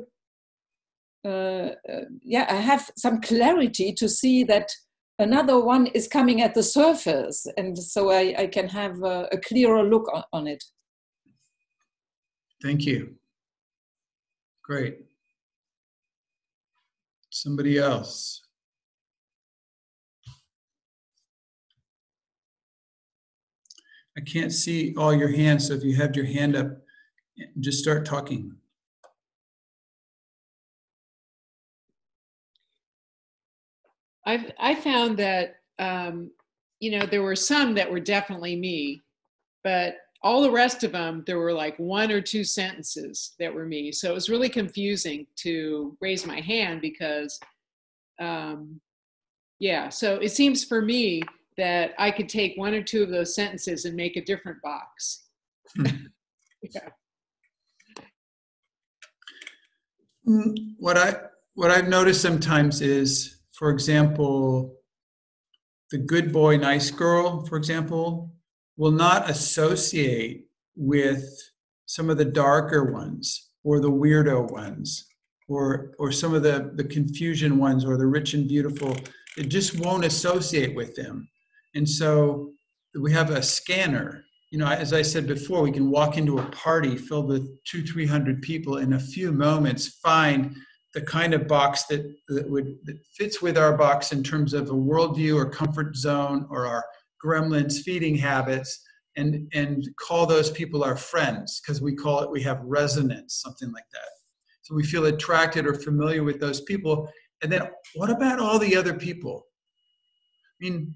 yeah i have some clarity to see that another one is coming at the surface and so i, I can have a, a clearer look on, on it thank you great Somebody else. I can't see all your hands, so if you have your hand up, just start talking. I've I found that um, you know there were some that were definitely me, but all the rest of them there were like one or two sentences that were me so it was really confusing to raise my hand because um, yeah so it seems for me that i could take one or two of those sentences and make a different box yeah. Hmm, what i what i've noticed sometimes is for example the good boy, nice girl, for example, will not associate with some of the darker ones or the weirdo ones or or some of the the confusion ones or the rich and beautiful. It just won't associate with them. And so we have a scanner. You know as i said before we can walk into a party filled with two three hundred people in a few moments find the kind of box that, that would that fits with our box in terms of a worldview or comfort zone or our gremlins feeding habits and and call those people our friends because we call it we have resonance something like that. So we feel attracted or familiar with those people. And then what about all the other people? I mean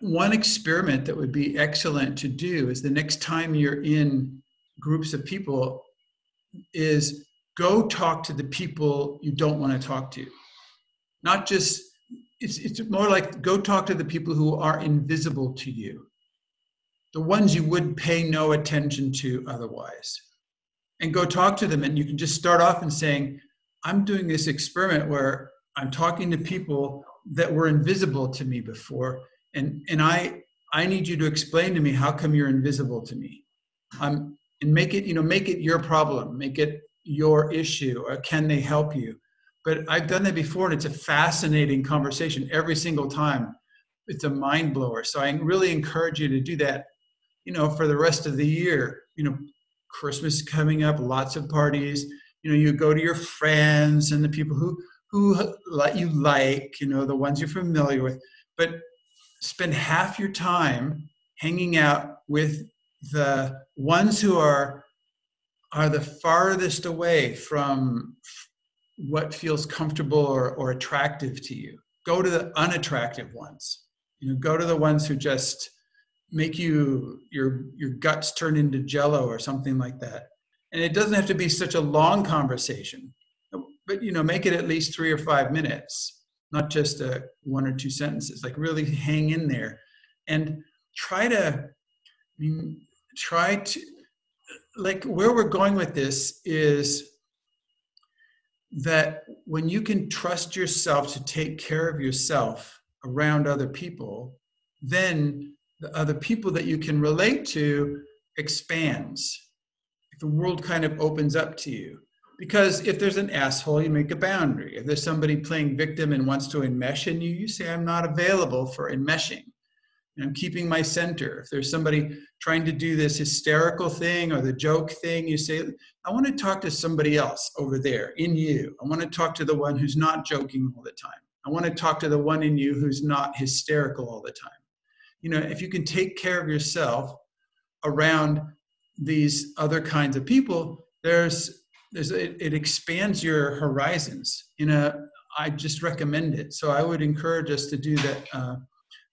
one experiment that would be excellent to do is the next time you're in groups of people is go talk to the people you don't want to talk to. Not just it's, it's more like go talk to the people who are invisible to you. The ones you would pay no attention to otherwise. And go talk to them and you can just start off and saying i'm doing this experiment where i'm talking to people that were invisible to me before and and i i need you to explain to me how come you're invisible to me? Um, and make it you know make it your problem make it your issue or can they help you? But i've done that before and it's a fascinating conversation every single time. It's a mind blower. So i really encourage you to do that you know for the rest of the year. You know christmas coming up lots of parties. You know you go to your friends and the people who who let you like you know the ones you're familiar with. But spend half your time hanging out with the ones who are are the farthest away from what feels comfortable or, or attractive to you. Go to the unattractive ones. You know go to the ones who just make you your your guts turn into jello or something like that. And it doesn't have to be such a long conversation but you know make it at least three or five minutes not just a one or two sentences. Like really hang in there and try to I mean, try to like where we're going with this is that when you can trust yourself to take care of yourself around other people then the other people that you can relate to expands. The world kind of opens up to you. Because if there's an asshole, you make a boundary. If there's somebody playing victim and wants to enmesh in you, you say, I'm not available for enmeshing. I'm keeping my center. If there's somebody trying to do this hysterical thing or the joke thing, you say, I want to talk to somebody else over there in you. I want to talk to the one who's not joking all the time. I want to talk to the one in you who's not hysterical all the time you know if you can take care of yourself around these other kinds of people there's there's it, it expands your horizons you know i just recommend it so i would encourage us to do that uh,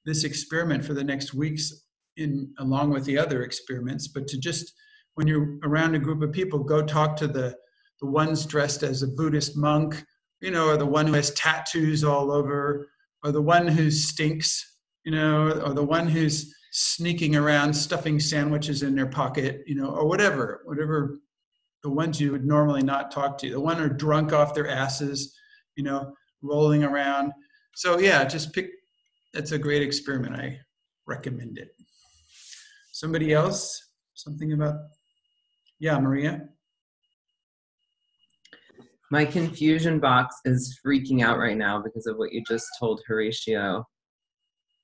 this experiment for the next weeks in along with the other experiments but to just when you're around a group of people go talk to the the ones dressed as a buddhist monk you know or the one who has tattoos all over or the one who stinks you know, or the one who's sneaking around stuffing sandwiches in their pocket, you know, or whatever, whatever the ones you would normally not talk to. The one who are drunk off their asses, you know, rolling around. So yeah, just pick. That's a great experiment. I recommend it. Somebody else? Something about? Yeah, Maria. My confusion box is freaking out right now because of what you just told Horatio.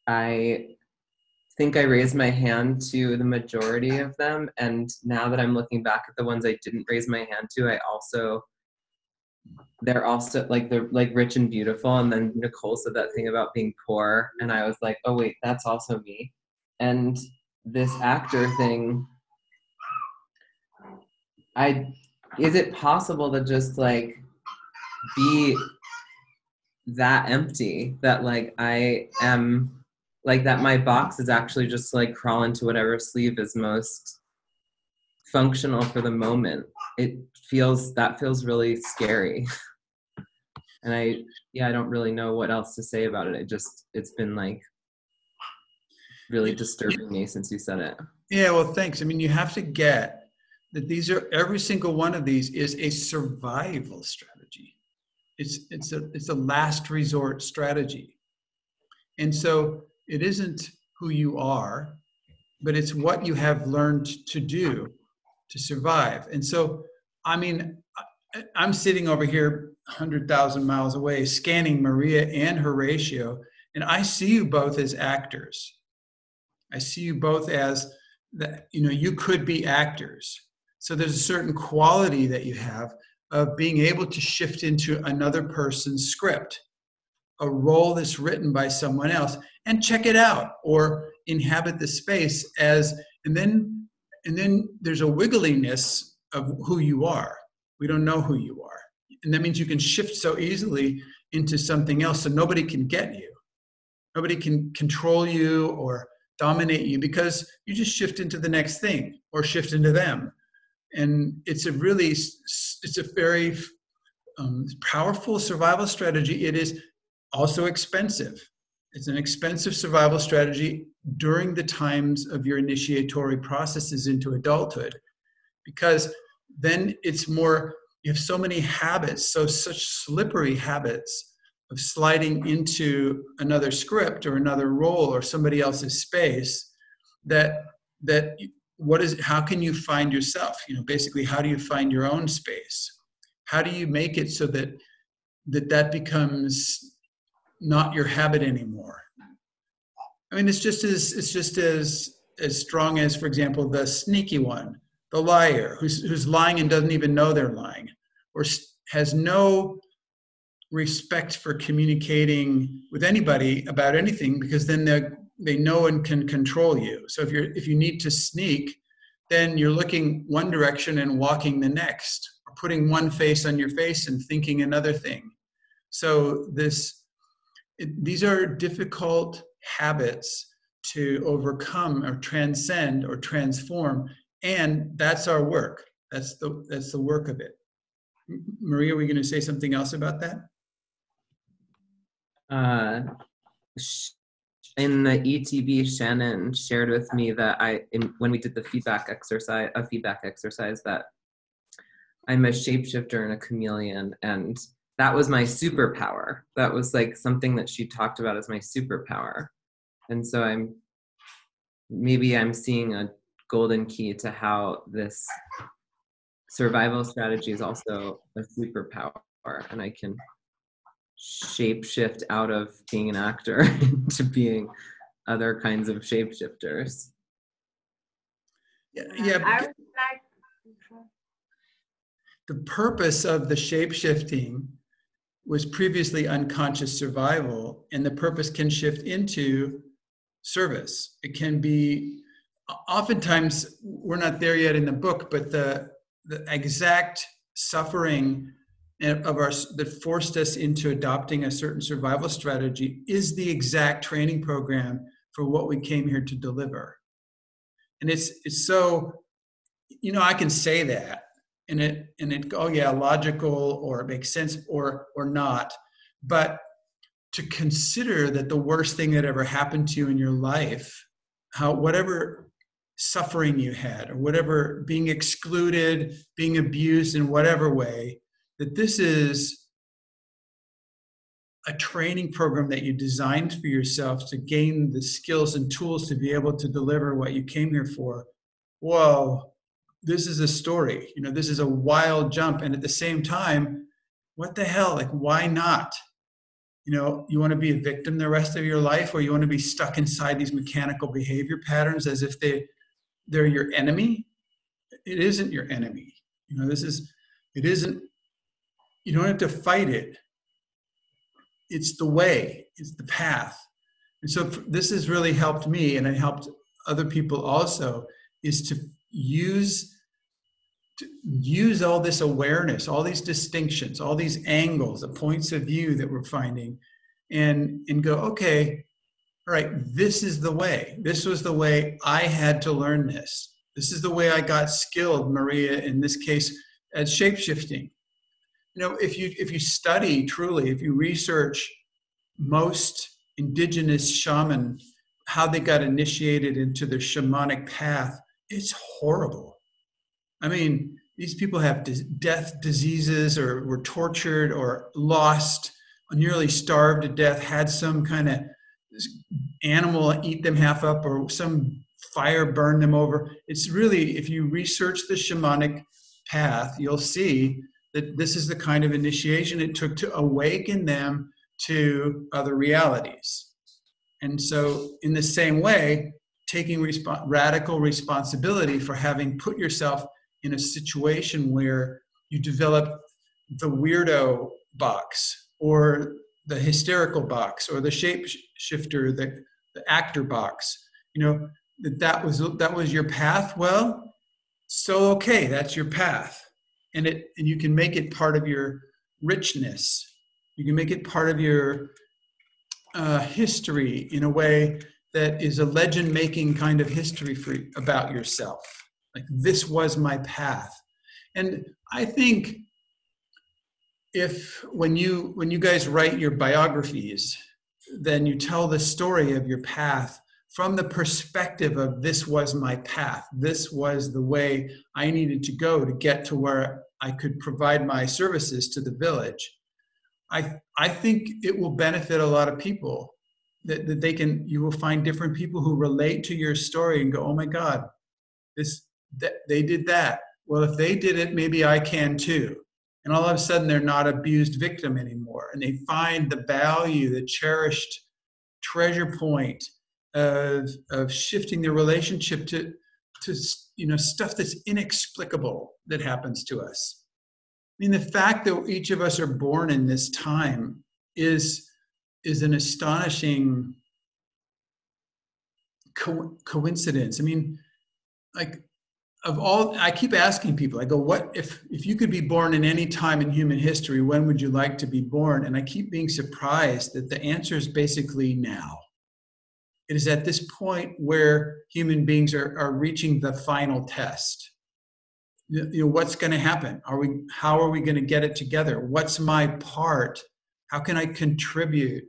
I think I raised my hand to the majority of them. And now that I'm looking back at the ones I didn't raise my hand to, I also they're also like they're like rich and beautiful. And then Nicole said that thing about being poor, and I was like, oh wait, that's also me. And this actor thing, I is it possible to just like be that empty that like I am like that my box is actually just like crawl into whatever sleeve is most functional for the moment it feels that feels really scary. And i yeah i don't really know what else to say about it. It just it's been like really disturbing me since you said it. Yeah well thanks. I mean you have to get that these are every single one of these is a survival strategy. It's it's a it's a last resort strategy. And so it isn't who you are, but it's what you have learned to do to survive. And so, I mean, I'm sitting over here 100,000 miles away scanning Maria and Horatio, and I see you both as actors. I see you both as that, you know, you could be actors. So there's a certain quality that you have of being able to shift into another person's script, a role that's written by someone else, and check it out or inhabit the space as, and then, and then there's a wiggliness of who you are. We don't know who you are. And that means you can shift so easily into something else so nobody can get you. Nobody can control you or dominate you because you just shift into the next thing or shift into them. And it's a really, it's a very um, powerful survival strategy. It is also expensive. It's an expensive survival strategy during the times of your initiatory processes into adulthood because then it's more you have so many habits so such slippery habits of sliding into another script or another role or somebody else's space that that what is how can you find yourself? You know basically how do you find your own space? How do you make it so that that that becomes not your habit anymore i mean it's just as it's just as as strong as for example the sneaky one the liar who's who's lying and doesn't even know they're lying or has no respect for communicating with anybody about anything because then they they know and can control you. So if you're if you need to sneak then you're looking one direction and walking the next or putting one face on your face and thinking another thing. So this it, these are difficult habits to overcome or transcend or transform and that's our work. That's the that's the work of it. Maria are we going to say something else about that? Uh, in the ETB, Shannon shared with me that I, in, when we did the feedback exercise, a feedback exercise, that I'm a shapeshifter and a chameleon, and that was my superpower. That was like something that she talked about as my superpower, and so I'm maybe I'm seeing a golden key to how this survival strategy is also a superpower, and I can shapeshift out of being an actor into being other kinds of shapeshifters. Yeah, yeah. The purpose of the shapeshifting was previously unconscious survival, and the purpose can shift into service. It can be, oftentimes, we're not there yet in the book, but the, the exact suffering of our that forced us into adopting a certain survival strategy is the exact training program for what we came here to deliver and it's it's so you know i can say that and it and it oh yeah logical or it makes sense or or not but to consider that the worst thing that ever happened to you in your life how whatever suffering you had or whatever being excluded being abused in whatever way that this is a training program that you designed for yourself to gain the skills and tools to be able to deliver what you came here for. Whoa, this is a story. You know, this is a wild jump. And at the same time, what the hell? Like, why not? You know, you want to be a victim the rest of your life, or you want to be stuck inside these mechanical behavior patterns as if they they're your enemy. It isn't your enemy. You know, this is it isn't you don't have to fight it. It's the way, it's the path. And so this has really helped me, and it helped other people also, is to use use all this awareness, all these distinctions, all these angles, the points of view that we're finding, and and go, okay, all right, this is the way. This was the way I had to learn this. This is the way I got skilled, Maria, in this case, at shapeshifting you know if you if you study truly if you research most indigenous shaman how they got initiated into the shamanic path it's horrible i mean these people have death diseases or were tortured or lost nearly starved to death had some kind of animal eat them half up or some fire burn them over. It's really, if you research the shamanic path, you'll see that this is the kind of initiation it took to awaken them to other realities. And so, in the same way, taking resp- radical responsibility for having put yourself in a situation where you develop the weirdo box or the hysterical box or the shapeshifter, the, the actor box, you know, that that was that was your path. Well, so okay, that's your path, and it and you can make it part of your richness. You can make it part of your uh, history in a way that is a legend making kind of history for about yourself like this was my path. And i think if when you when you guys write your biographies then you tell the story of your path from the perspective of this was my path. This was the way i needed to go to get to where i could provide my services to the village. I i think it will benefit a lot of people that, that they can you will find different people who relate to your story and go oh my god this they did that. Well if they did it maybe i can too. And all of a sudden they're not abused victim anymore and they find the value the cherished treasure point of of shifting their relationship to to you know stuff that's inexplicable that happens to us. I mean the fact that each of us are born in this time is is an astonishing co- coincidence. I mean, like of all I keep asking people, I go, what if if you could be born in any time in human history, when would you like to be born? And I keep being surprised that the answer is basically now. It is at this point where human beings are, are reaching the final test. You know, what's going to happen? Are we how are we going to get it together? What's my part? How can I contribute?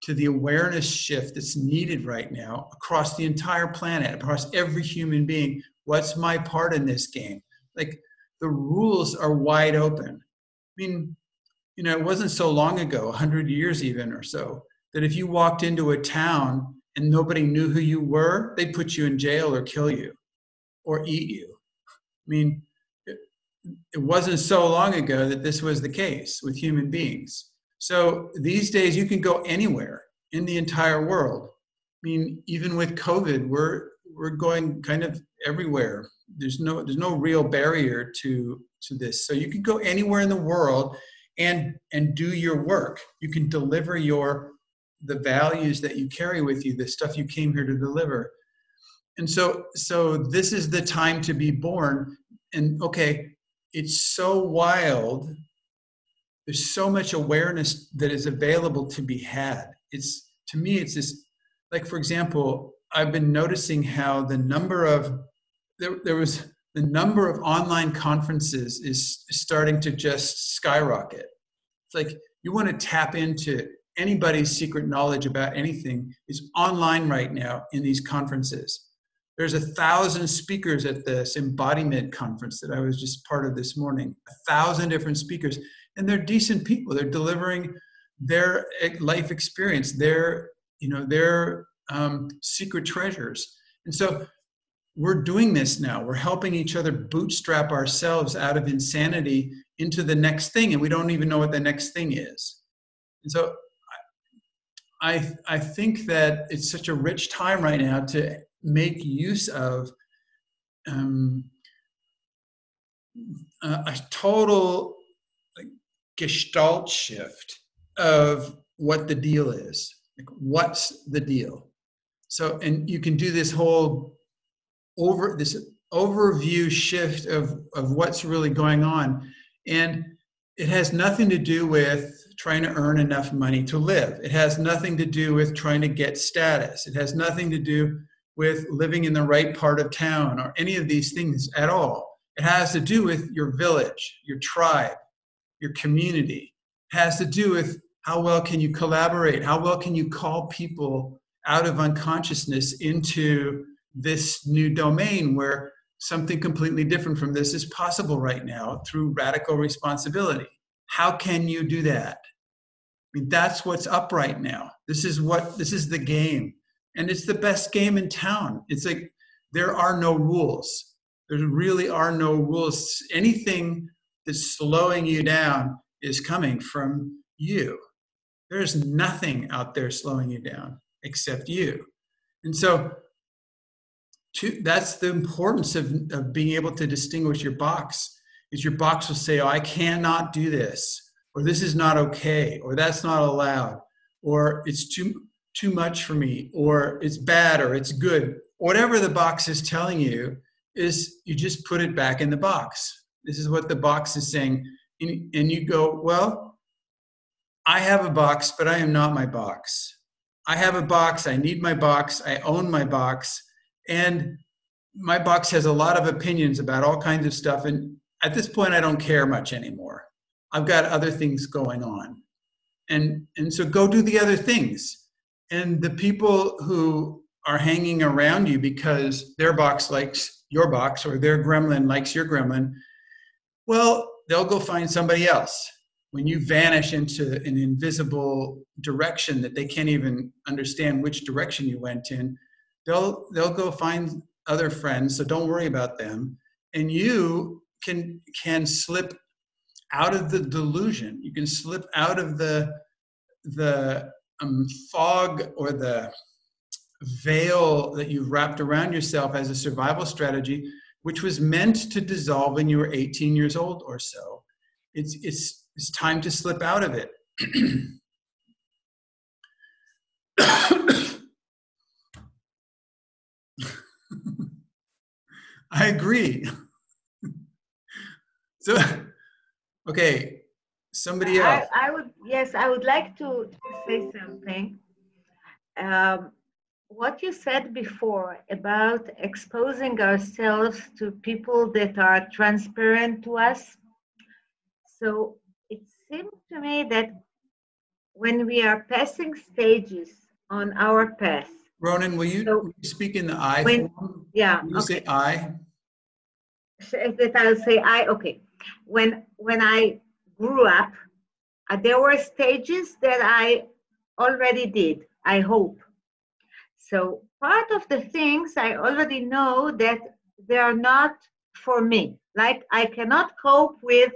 to the awareness shift that's needed right now across the entire planet, across every human being. What's my part in this game? Like the rules are wide open. I mean, you know, it wasn't so long ago, 100 years even or so, that if you walked into a town and nobody knew who you were, they'd put you in jail or kill you or eat you. I mean, it, it wasn't so long ago that this was the case with human beings. So these days, you can go anywhere in the entire world. I mean, even with COVID, we're we're going kind of everywhere. There's no there's no real barrier to to this. So you can go anywhere in the world and and do your work. You can deliver your the values that you carry with you, the stuff you came here to deliver. And so so this is the time to be born. And okay, it's so wild there's so much awareness that is available to be had it's to me it's this like for example i've been noticing how the number of there, there was the number of online conferences is starting to just skyrocket it's like you want to tap into anybody's secret knowledge about anything is online right now in these conferences there's a thousand speakers at this embodiment conference that i was just part of this morning a thousand different speakers and they're decent people. They're delivering their eh, life experience, their you know their um, secret treasures. And so we're doing this now. We're helping each other bootstrap ourselves out of insanity into the next thing, and we don't even know what the next thing is. And so I I think that it's such a rich time right now to make use of um, a, a total gestalt shift of what the deal is. Like, what's the deal? So, and you can do this whole over this overview shift of of what's really going on, and it has nothing to do with trying to earn enough money to live. It has nothing to do with trying to get status. It has nothing to do with living in the right part of town or any of these things at all. It has to do with your village, your tribe, your community has to do with how well can you collaborate how well can you call people out of unconsciousness into this new domain where something completely different from this is possible right now through radical responsibility how can you do that I mean, that's what's up right now. This is what this is the game. And it's the best game in town. It's like there are no rules. There really are no rules. Anything that's slowing you down is coming from you. There's nothing out there slowing you down except you. And so to, that's the importance of, of being able to distinguish your box is your box will say, oh, I cannot do this, or this is not okay, or that's not allowed, or it's too too much for me, or it's bad, or it's good. Whatever the box is telling you is you just put it back in the box. This is what the box is saying. And, and you go, well, I have a box, but I am not my box. I have a box, I need my box, I own my box, and my box has a lot of opinions about all kinds of stuff. And at this point, I don't care much anymore. I've got other things going on. And, and so go do the other things. And the people who are hanging around you because their box likes your box or their gremlin likes your gremlin, well, they'll go find somebody else. When you vanish into an invisible direction that they can't even understand which direction you went in, they'll they'll go find other friends. So don't worry about them. And you can can slip out of the delusion. You can slip out of the the um, fog or the veil that you've wrapped around yourself as a survival strategy, which was meant to dissolve when you were 18 years old or so. It's it's it's time to slip out of it. I agree. so, okay, somebody else. I, I, would, yes, I would like to, to say something. Um, what you said before about exposing ourselves to people that are transparent to us. So it seemed to me that when we are passing stages on our path, Ronan, will you, so, will you speak in the I when, form? Yeah. Will you okay. say I? That I'll say I. Okay. When when I grew up, uh, there were stages that I already did. I hope. So part of the things I already know that they are not for me. Like I cannot cope with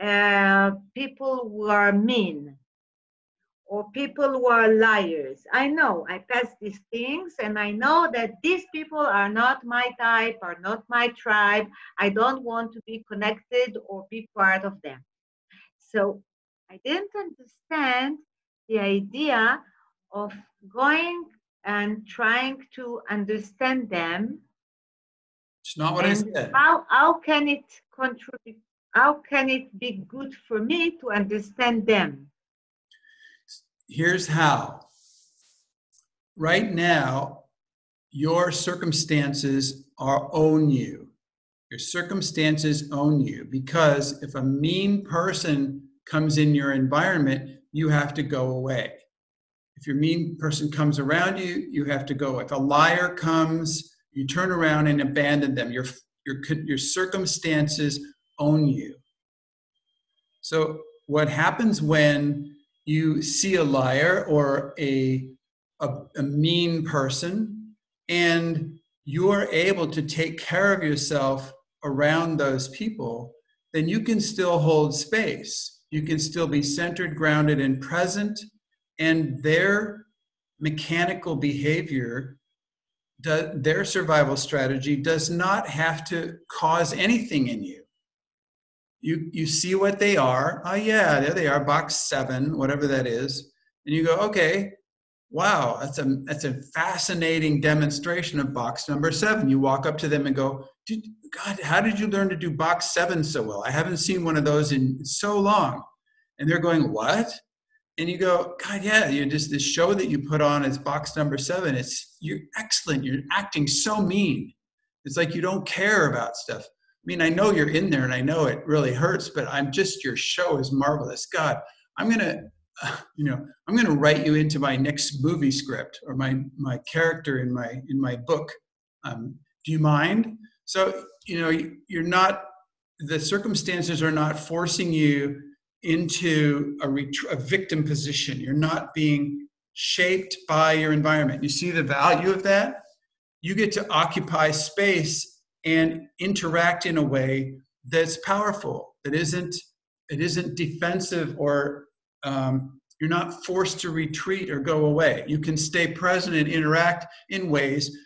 uh, people who are mean or people who are liars. I know I pass these things and I know that these people are not my type, are not my tribe. I don't want to be connected or be part of them. So I didn't understand the idea of going and trying to understand them. It's not what I said. How, how can it contribute? How can it be good for me to understand them? Here's how. Right now, your circumstances are own you. Your circumstances own you because if a mean person comes in your environment, you have to go away. If your mean person comes around you, you have to go. If a liar comes, you turn around and abandon them. Your, your, your circumstances own you. So, what happens when you see a liar or a, a, a mean person and you're able to take care of yourself around those people, then you can still hold space. You can still be centered, grounded, and present, and their mechanical behavior, their survival strategy does not have to cause anything in you you you see what they are. Oh yeah, there they are, box seven, whatever that is, and you go, okay, wow, that's a that's a fascinating demonstration of box number seven. You walk up to them and go, God, how did you learn to do box seven so well? I haven't seen one of those in so long. And they're going, what? And you go, God, yeah, you're just this show that you put on is box number seven. It's you're excellent. You're acting so mean. It's like you don't care about stuff. I mean, I know you're in there and I know it really hurts, but I'm just, your show is marvelous. God, I'm going to, uh, you know, I'm going to write you into my next movie script or my, my character in my, in my book. Um, do you mind? So, you know, you're not, the circumstances are not forcing you into a, ret- a victim position. You're not being shaped by your environment. You see the value of that? You get to occupy space and interact in a way that's powerful, that isn't, it isn't defensive or um, you're not forced to retreat or go away. You can stay present and interact in ways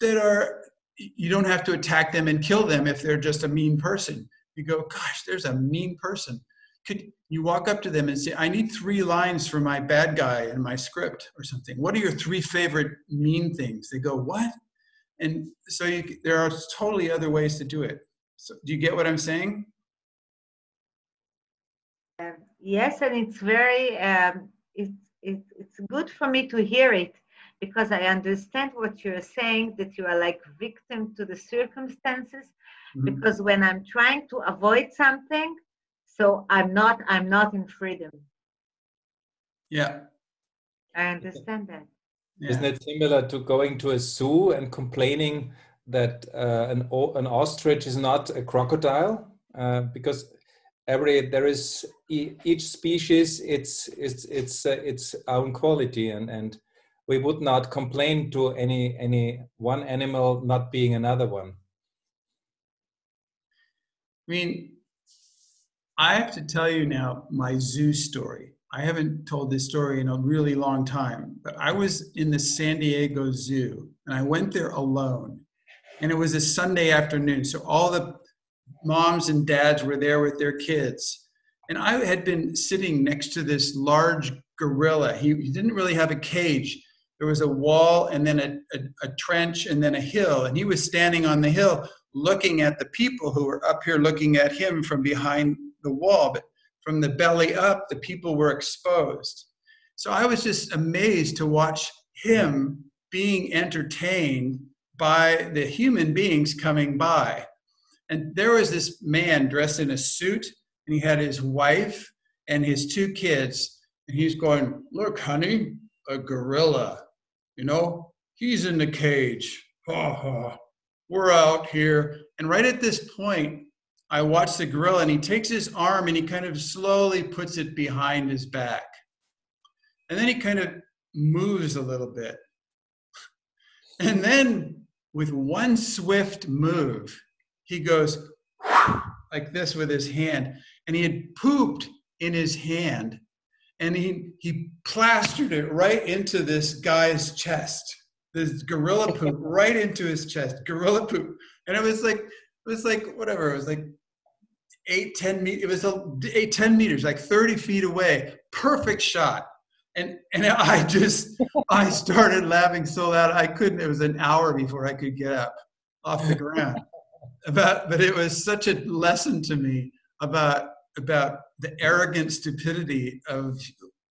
that are, you don't have to attack them and kill them if they're just a mean person. You go, gosh, there's a mean person. Could you walk up to them and say, I need three lines for my bad guy in my script or something? What are your three favorite mean things? They go, what? And so you, there are totally other ways to do it. So do you get what I'm saying? Um, yes, and it's very um, it's it, it's good for me to hear it because I understand what you're saying that you are like victim to the circumstances. Mm-hmm. Because when I'm trying to avoid something, so I'm not I'm not in freedom. Yeah. I understand that. Isn't it similar to going to a zoo and complaining that uh, an an ostrich is not a crocodile? Uh, because every there is e- each species its its its uh, its own quality, and and we would not complain to any any one animal not being another one. I mean, I have to tell you now my zoo story. I haven't told this story in a really long time, but I was in the San Diego Zoo and I went there alone. And it was a Sunday afternoon. So all the moms and dads were there with their kids. And I had been sitting next to this large gorilla. He, he didn't really have a cage. There was a wall and then a, a, a trench and then a hill. And he was standing on the hill looking at the people who were up here looking at him from behind the wall. But from the belly up, the people were exposed. So I was just amazed to watch him being entertained by the human beings coming by. And there was this man dressed in a suit, and he had his wife and his two kids. And he's going, Look, honey, a gorilla. You know, he's in the cage. Ha ha. We're out here. And right at this point, I watch the gorilla and he takes his arm and he kind of slowly puts it behind his back. And then he kind of moves a little bit. And then with one swift move, he goes like this with his hand. And he had pooped in his hand and he, he plastered it right into this guy's chest. This gorilla poop right into his chest, gorilla poop. And it was like, it was like whatever, it was like eight, 10 meters, it was a, eight, 10 meters, like 30 feet away, perfect shot. And, and I just, I started laughing so loud I couldn't, it was an hour before I could get up off the ground. About, but it was such a lesson to me about, about the arrogant stupidity of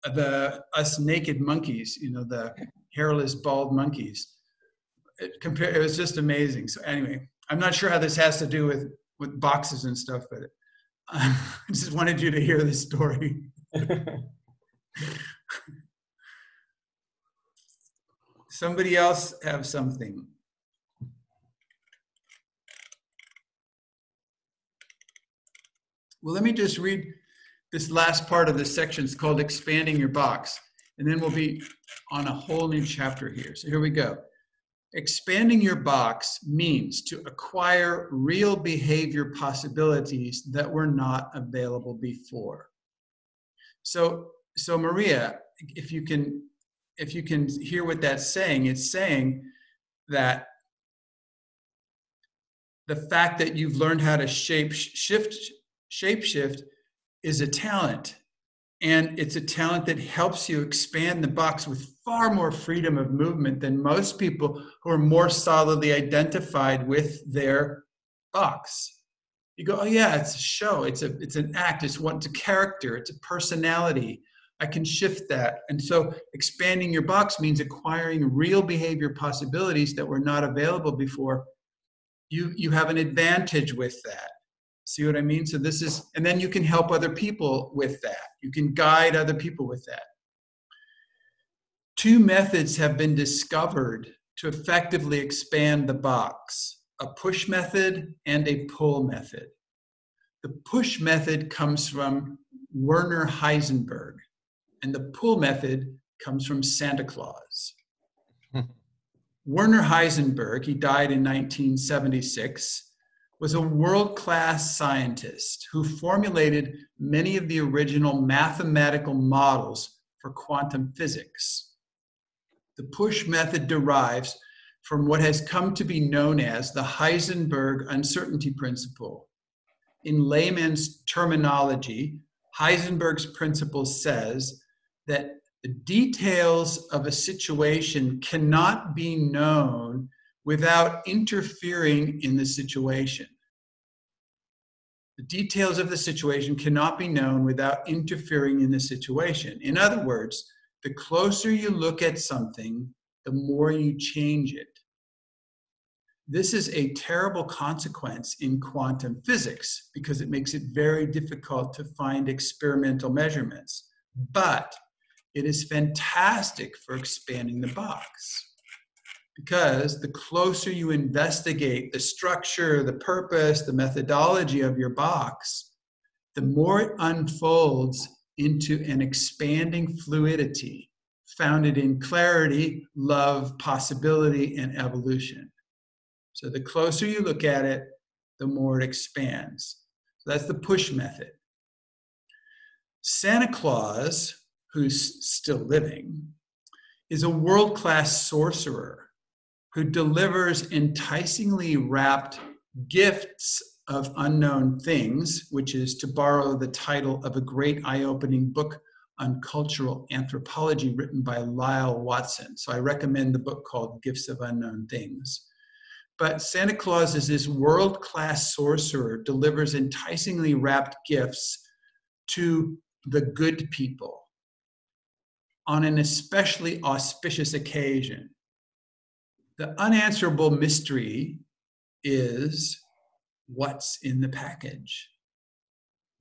the, us naked monkeys, you know, the hairless, bald monkeys. It, compare, it was just amazing. So anyway, I'm not sure how this has to do with, with boxes and stuff, but I just wanted you to hear this story. Somebody else have something? Well, let me just read this last part of this section. It's called Expanding Your Box. And then we'll be on a whole new chapter here. So here we go. Expanding your box means to acquire real behavior possibilities that were not available before. So, so Maria, if you can, if you can hear what that's saying, it's saying that the fact that you've learned how to shape shift, shape shift is a talent and it's a talent that helps you expand the box with far more freedom of movement than most people who are more solidly identified with their box. You go, oh yeah, it's a show, it's a it's an act, it's one, it's a character, it's a personality. I can shift that. And so expanding your box means acquiring real behavior possibilities that were not available before. You you have an advantage with that. See what I mean? So this is, and then you can help other people with that. You can guide other people with that. Two methods have been discovered to effectively expand the box a push method and a pull method. The push method comes from Werner Heisenberg, and the pull method comes from Santa Claus. Werner Heisenberg, he died in 1976, was a world class scientist who formulated many of the original mathematical models for quantum physics. The push method derives from what has come to be known as the Heisenberg uncertainty principle. In layman's terminology, Heisenberg's principle says that the details of a situation cannot be known without interfering in the situation. The details of the situation cannot be known without interfering in the situation. In other words, the closer you look at something, the more you change it. This is a terrible consequence in quantum physics because it makes it very difficult to find experimental measurements. But it is fantastic for expanding the box because the closer you investigate the structure, the purpose, the methodology of your box, the more it unfolds into an expanding fluidity founded in clarity, love, possibility, and evolution. So the closer you look at it, the more it expands. So that's the push method. Santa Claus, who's still living, is a world class sorcerer who delivers enticingly wrapped gifts of unknown things, which is to borrow the title of a great eye opening book on cultural anthropology written by Lyall Watson. So I recommend the book called Gifts of Unknown Things. But Santa Claus is this world class sorcerer, delivers enticingly wrapped gifts to the good people on an especially auspicious occasion. The unanswerable mystery is what's in the package.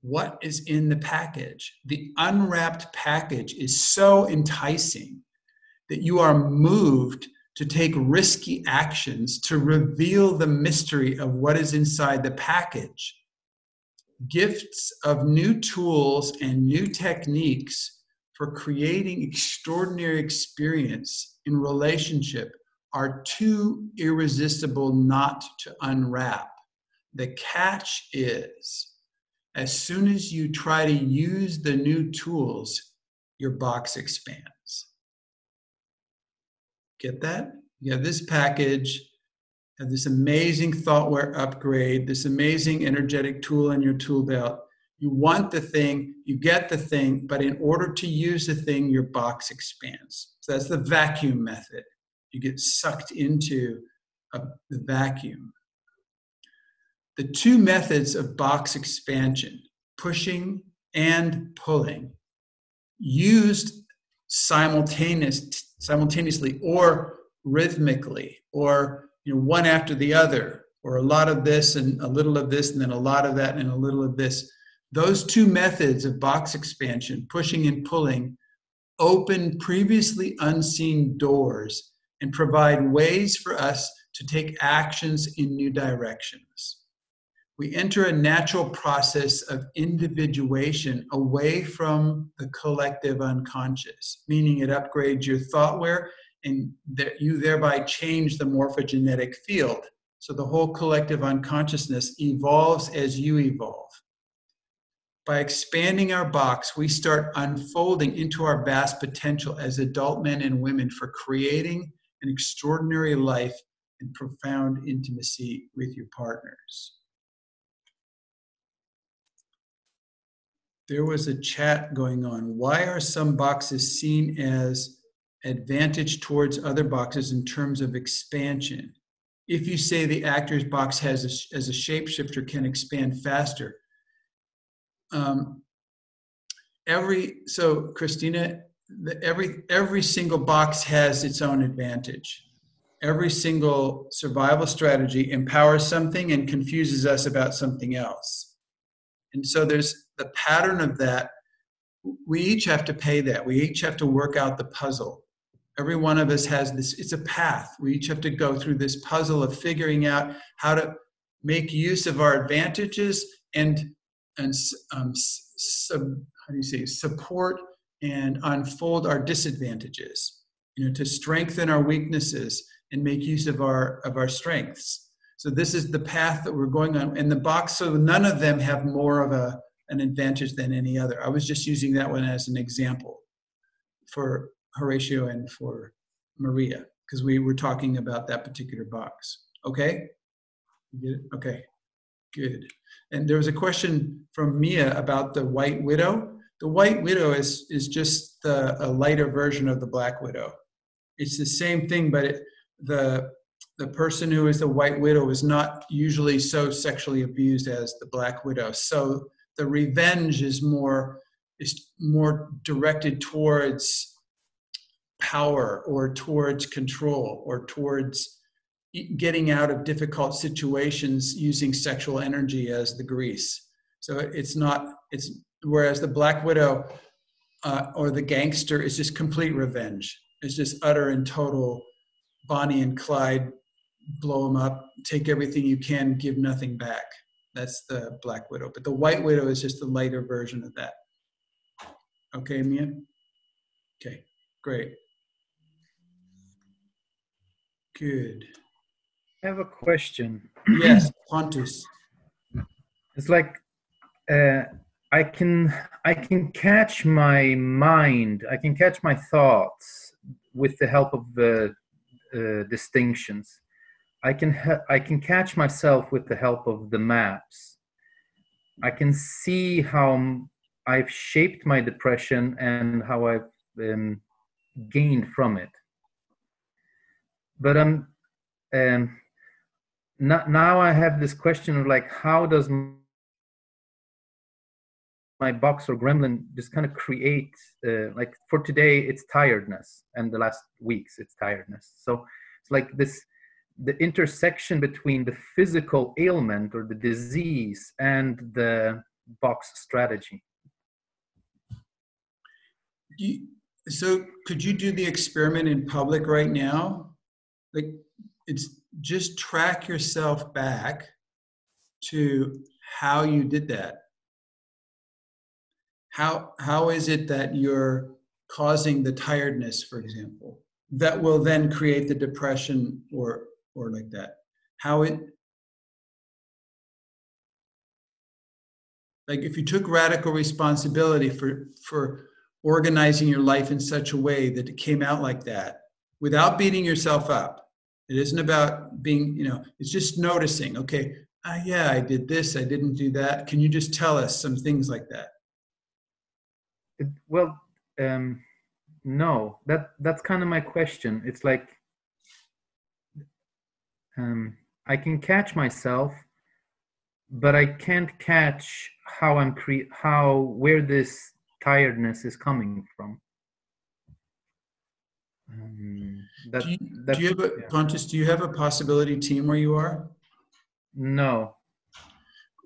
What is in the package? The unwrapped package is so enticing that you are moved to take risky actions to reveal the mystery of what is inside the package. Gifts of new tools and new techniques for creating extraordinary experience in relationship are too irresistible not to unwrap. The catch is, as soon as you try to use the new tools, your box expands. Get that? You have this package, have this amazing ThoughtWare upgrade, this amazing energetic tool in your tool belt. You want the thing, you get the thing, but in order to use the thing, your box expands. So that's the vacuum method. You get sucked into a, the vacuum. The two methods of box expansion, pushing and pulling, used simultaneous, simultaneously or rhythmically or you know one after the other or a lot of this and a little of this and then a lot of that and a little of this. Those two methods of box expansion pushing and pulling open previously unseen doors and provide ways for us to take actions in new directions we enter a natural process of individuation away from the collective unconscious, meaning it upgrades your thoughtware and that you thereby change the morphogenetic field. So the whole collective unconsciousness evolves as you evolve. By expanding our box, we start unfolding into our vast potential as adult men and women for creating an extraordinary life and profound intimacy with your partners. There was a chat going on. Why are some boxes seen as advantage towards other boxes in terms of expansion? If you say the actor's box has a, as a shapeshifter can expand faster, um, every so Christina, the, every every single box has its own advantage. Every single survival strategy empowers something and confuses us about something else. And so there's the pattern of that. We each have to pay that. We each have to work out the puzzle. Every one of us has this, it's a path. We each have to go through this puzzle of figuring out how to make use of our advantages and, and um, sub, how do you say, support and unfold our disadvantages, you know, to strengthen our weaknesses and make use of our of our strengths. So this is the path that we're going on in the box. So none of them have more of a an advantage than any other. I was just using that one as an example for Horatio and for Maria because we were talking about that particular box. Okay? You get it? Okay. Good. And there was a question from Mia about the white widow. The white widow is is just the, a lighter version of the black widow. It's the same thing, but it, the the person who is the white widow is not usually so sexually abused as the black widow. So the revenge is more is more directed towards power or towards control or towards getting out of difficult situations using sexual energy as the grease. So it's not it's whereas the black widow uh, or the gangster is just complete revenge. It's just utter and total Bonnie and Clyde blow them up, take everything you can, give nothing back. That's the Black Widow. But the White Widow is just a lighter version of that. Okay, Mia? Okay, great. Good. I have a question. Yes, Pontus. It's like uh, I can I can catch my mind. I can catch my thoughts with the help of the uh, distinctions. I can ha- I can catch myself with the help of the maps. I can see how I've shaped my depression and how I've um, gained from it. But I'm um, not, now I have this question of like, how does my box or gremlin just kind of create uh, like for today it's tiredness and the last weeks it's tiredness so it's like this the intersection between the physical ailment or the disease and the box strategy. You, so could you do the experiment in public right now? Like it's just track yourself back to how you did that. How how is it that you're causing the tiredness, for example, that will then create the depression or or like that. How it like if you took radical responsibility for for organizing your life in such a way that it came out like that without beating yourself up. It isn't about being you know it's just noticing okay uh, yeah i did this i didn't do that. Can you just tell us some things like that? Well um no that that's kind of my question. It's like um, I can catch myself, but I can't catch how I'm cre- how where this tiredness is coming from. Um, that, do, you, do you have a yeah. Pontus? Do you have a possibility team where you are? No.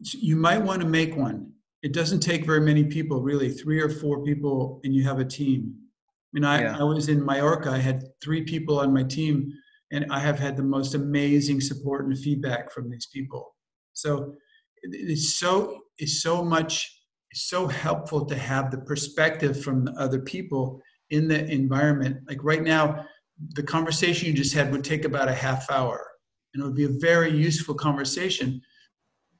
You might want to make one. It doesn't take very many people, really, three or four people, and you have a team. I mean, I, yeah. I was in Mallorca. I had three people on my team and I have had the most amazing support and feedback from these people. So it's so it's so much so helpful to have the perspective from the other people in the environment. Like right now, the conversation you just had would take about a half hour, and it would be a very useful conversation.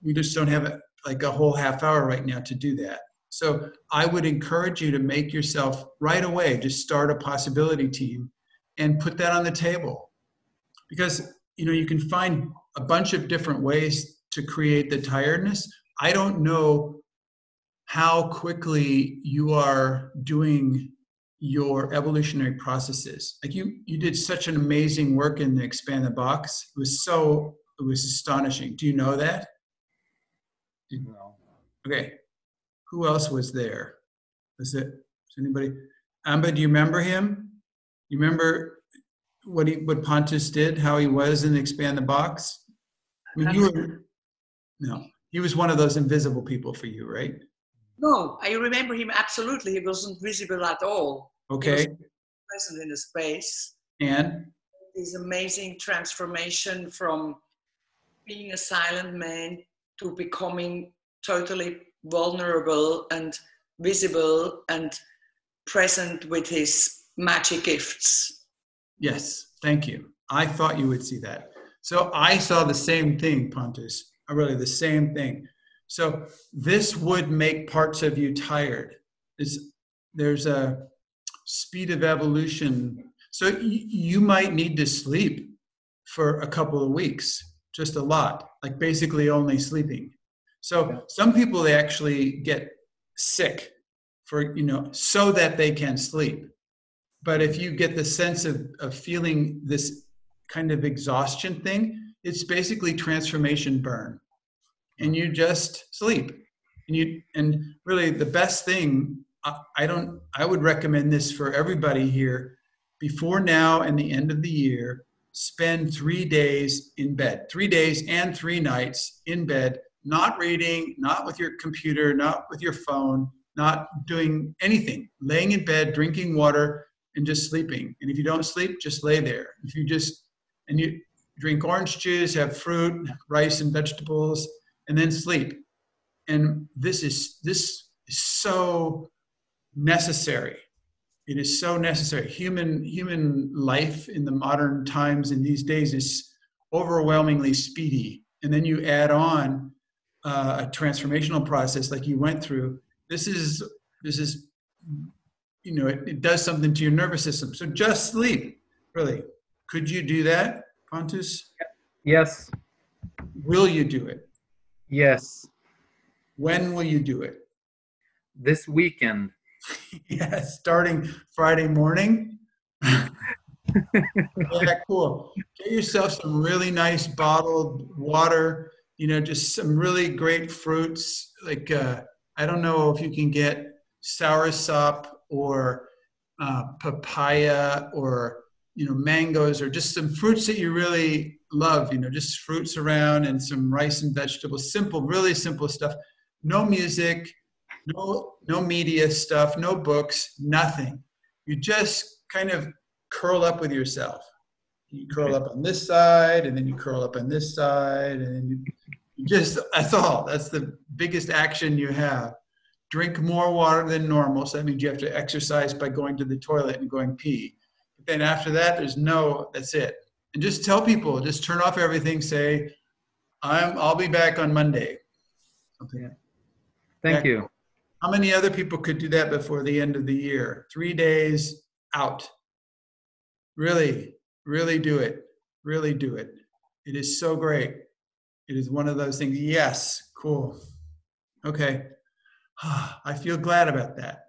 We just don't have like a whole half hour right now to do that. So I would encourage you to make yourself right away, just start a possibility team and put that on the table because you know you can find a bunch of different ways to create the tiredness. I don't know how quickly you are doing your evolutionary processes. Like you you did such an amazing work in the expand the box. It was so it was astonishing. Do you know that? No. okay. Who else was there? Was it was anybody? Amba do you remember him? You remember what he what Pontus did, how he was in Expand the Box? I mean, you were no, he was one of those invisible people for you, right? No, I remember him absolutely. He wasn't visible at all. Okay. present in the space. And this amazing transformation from being a silent man to becoming totally vulnerable and visible and present with his magic gifts. Yes, thank you. I thought you would see that. So I saw the same thing, Pontus. I Really, the same thing. So this would make parts of you tired. Is there's a speed of evolution. So you might need to sleep for a couple of weeks, just a lot, like basically only sleeping. So some people they actually get sick for you know so that they can sleep. But if you get the sense of, of feeling this kind of exhaustion thing, it's basically transformation burn. And you just sleep. And you and really the best thing I, I don't I would recommend this for everybody here before now and the end of the year spend 3 days in bed. 3 days and 3 nights in bed, not reading, not with your computer, not with your phone, not doing anything. Laying in bed, drinking water and just sleeping. And if you don't sleep, just lay there. If you just and you drink orange juice, have fruit, rice and vegetables, and then sleep. And this is this is so necessary. It is so necessary. Human human life in the modern times in these days is overwhelmingly speedy. And then you add on uh, a transformational process like you went through. This is this is you know it, it does something to your nervous system. So just sleep, really. Could you do that, Pontus? Yes. Will you do it? Yes. When will you do it? This weekend. yeah, starting Friday morning. yeah, cool. Get yourself some really nice bottled water. You know, just some really great fruits. Like uh, I don't know if you can get soursop or uh, papaya or you know mangoes or just some fruits that you really love. You know, just fruits around and some rice and vegetables. Simple, really simple stuff. No music no no media stuff no books nothing you just kind of curl up with yourself you curl up on this side and then you curl up on this side and then you, you just that's all that's the biggest action you have drink more water than normal so that means you have to exercise by going to the toilet and going pee but then after that there's no that's it and just tell people just turn off everything say i'm i'll be back on monday something Thank you. how many other people could do that before the end of the year? Three days out. Really, really do it. Really do it. It is so great. It is one of those things. Yes, cool. Okay. I feel glad about that.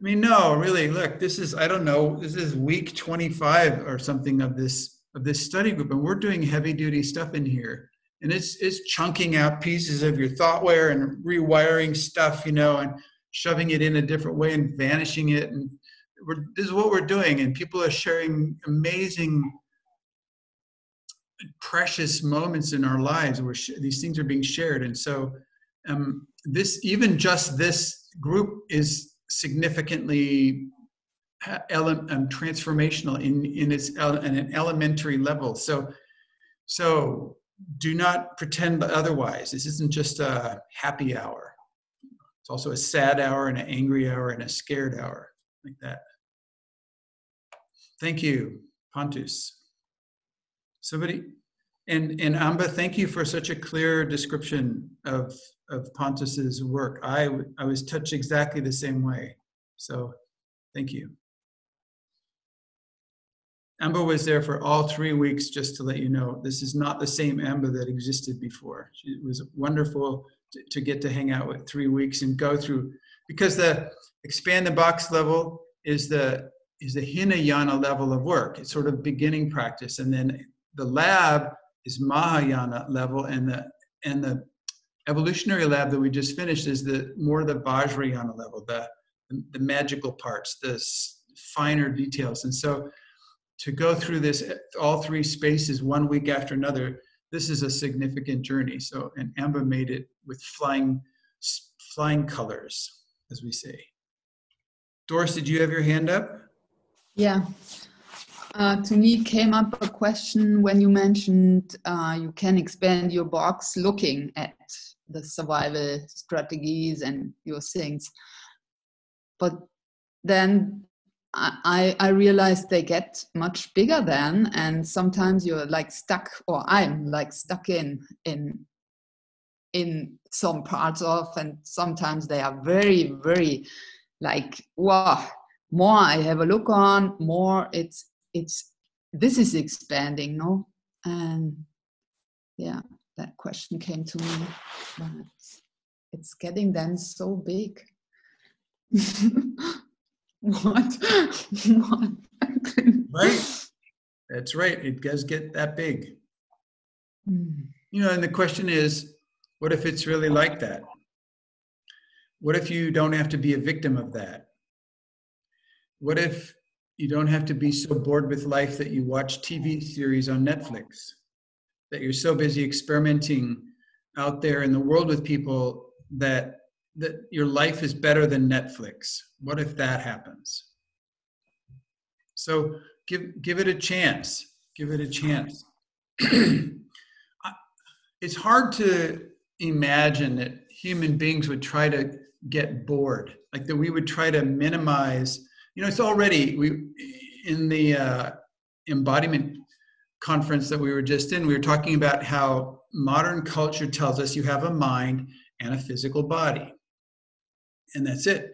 I mean, no, really, look, this is, I don't know, this is week 25 or something of this of this study group, and we're doing heavy duty stuff in here and it's it's chunking out pieces of your thoughtware and rewiring stuff, you know, and shoving it in a different way and vanishing it. And we're, this is what we're doing, and people are sharing amazing, precious moments in our lives where sh- these things are being shared. And so, um, this even just this group is significantly uh, ele- um, transformational in in its ele- in an elementary level. So, so do not pretend otherwise. This isn't just a happy hour. It's also a sad hour and an angry hour and a scared hour, like that. Thank you, Pontus. Somebody, and, and Amba, thank you for such a clear description of, of Pontus's work. I, I was touched exactly the same way. So thank you. Amber was there for all three weeks, just to let you know. This is not the same Amber that existed before. It was wonderful to, to get to hang out with three weeks and go through, because the expand the box level is the is the Hinayana level of work. It's sort of beginning practice, and then the lab is Mahayana level, and the and the evolutionary lab that we just finished is the more the Vajrayana level, the the magical parts, the finer details, and so to go through this all three spaces one week after another this is a significant journey. So and amba made it with flying flying colors as we say. Doris did you have your hand up? Yeah. Uh, to me came up a question when you mentioned uh, you can expand your box looking at the survival strategies and your things. But then I, I realized they get much bigger then and sometimes you're like stuck or i'm like stuck in in in some parts of and sometimes they are very very like wow more i have a look on more it's it's this is expanding no and yeah that question came to me but it's getting then so big. What? What? Right. That's right. It does get that big. Hmm. you know and the question is what if it's really like that? What if you don't have to be a victim of that? What if you don't have to be so bored with life that you watch tv series on netflix that you're so busy experimenting out there in the world with people that that your life is better than netflix? What if that happens? So give give it a chance. Give it a chance. It's hard to imagine that human beings would try to get bored like that we would try to minimize you know it's already we in the uh, embodiment conference that we were just in we were talking about how modern culture tells us you have a mind and a physical body. And that's it.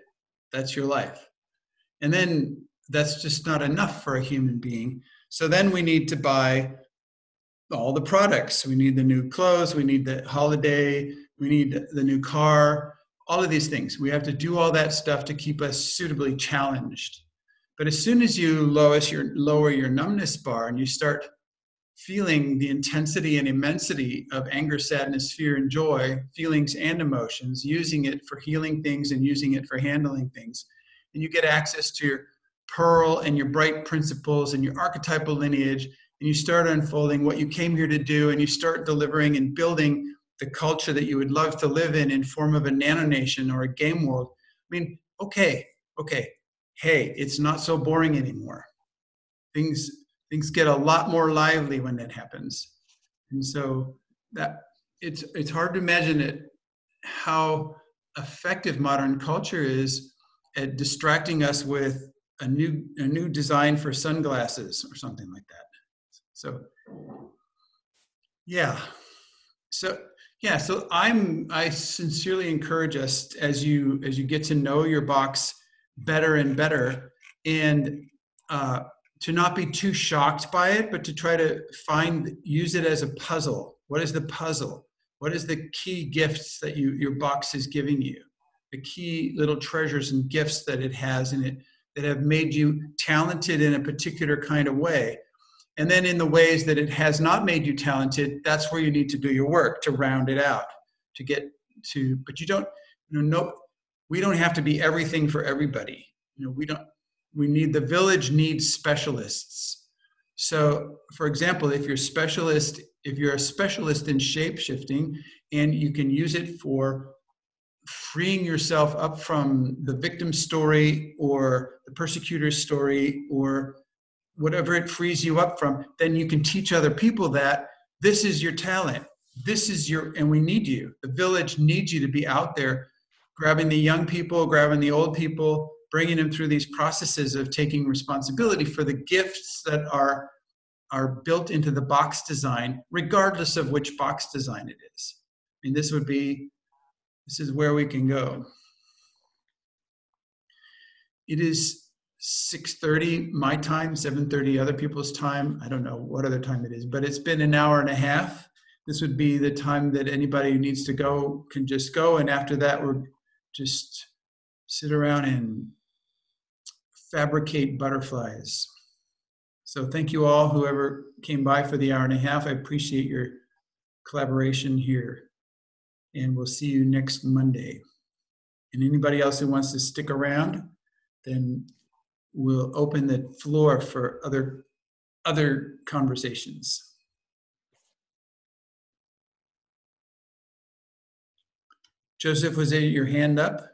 That's your life. And then that's just not enough for a human being. So then we need to buy all the products. We need the new clothes we need the holiday we need the new car all of these things. We have to do all that stuff to keep us suitably challenged. But as soon as you lower your lower your numbness bar and you start feeling the intensity and immensity of anger, sadness, fear, and joy, feelings and emotions, using it for healing things and using it for handling things. And you get access to your pearl and your bright principles and your archetypal lineage, and you start unfolding what you came here to do, and you start delivering and building the culture that you would love to live in in form of a nano nation or a game world. I mean, okay, okay, hey, it's not so boring anymore. Things things get a lot more lively when that happens. And so that it's it's hard to imagine it how effective modern culture is at distracting us with a new a new design for sunglasses or something like that. So yeah. So yeah so i'm i sincerely encourage us as you as you get to know your box better and better. And uh, to not be too shocked by it, but to try to find, use it as a puzzle. What is the puzzle? What is the key gifts that you, your box is giving you? The key little treasures and gifts that it has in it that have made you talented in a particular kind of way. And then in the ways that it has not made you talented, that's where you need to do your work to round it out, to get to, but you don't, you know, no, we don't have to be everything for everybody. You know, we don't, we need the village needs specialists. So for example if you're specialist if you're a specialist in shape shifting and you can use it for freeing yourself up from the victim story or the persecutor's story or whatever it frees you up from then you can teach other people that this is your talent this is your and we need you. The village needs you to be out there grabbing the young people grabbing the old people bringing them through these processes of taking responsibility for the gifts that are are built into the box design regardless of which box design it is. Mean, this would be this is where we can go. It is 6.30 my time 7.30 other people's time. I don't know what other time it is but it's been an hour and a half. This would be the time that anybody who needs to go can just go and after that we're just sit around and fabricate butterflies. So thank you all, whoever came by for the hour and a half. I appreciate your collaboration here. And we'll see you next Monday. And anybody else who wants to stick around, then we'll open the floor for other other conversations. Joseph, was it your hand up?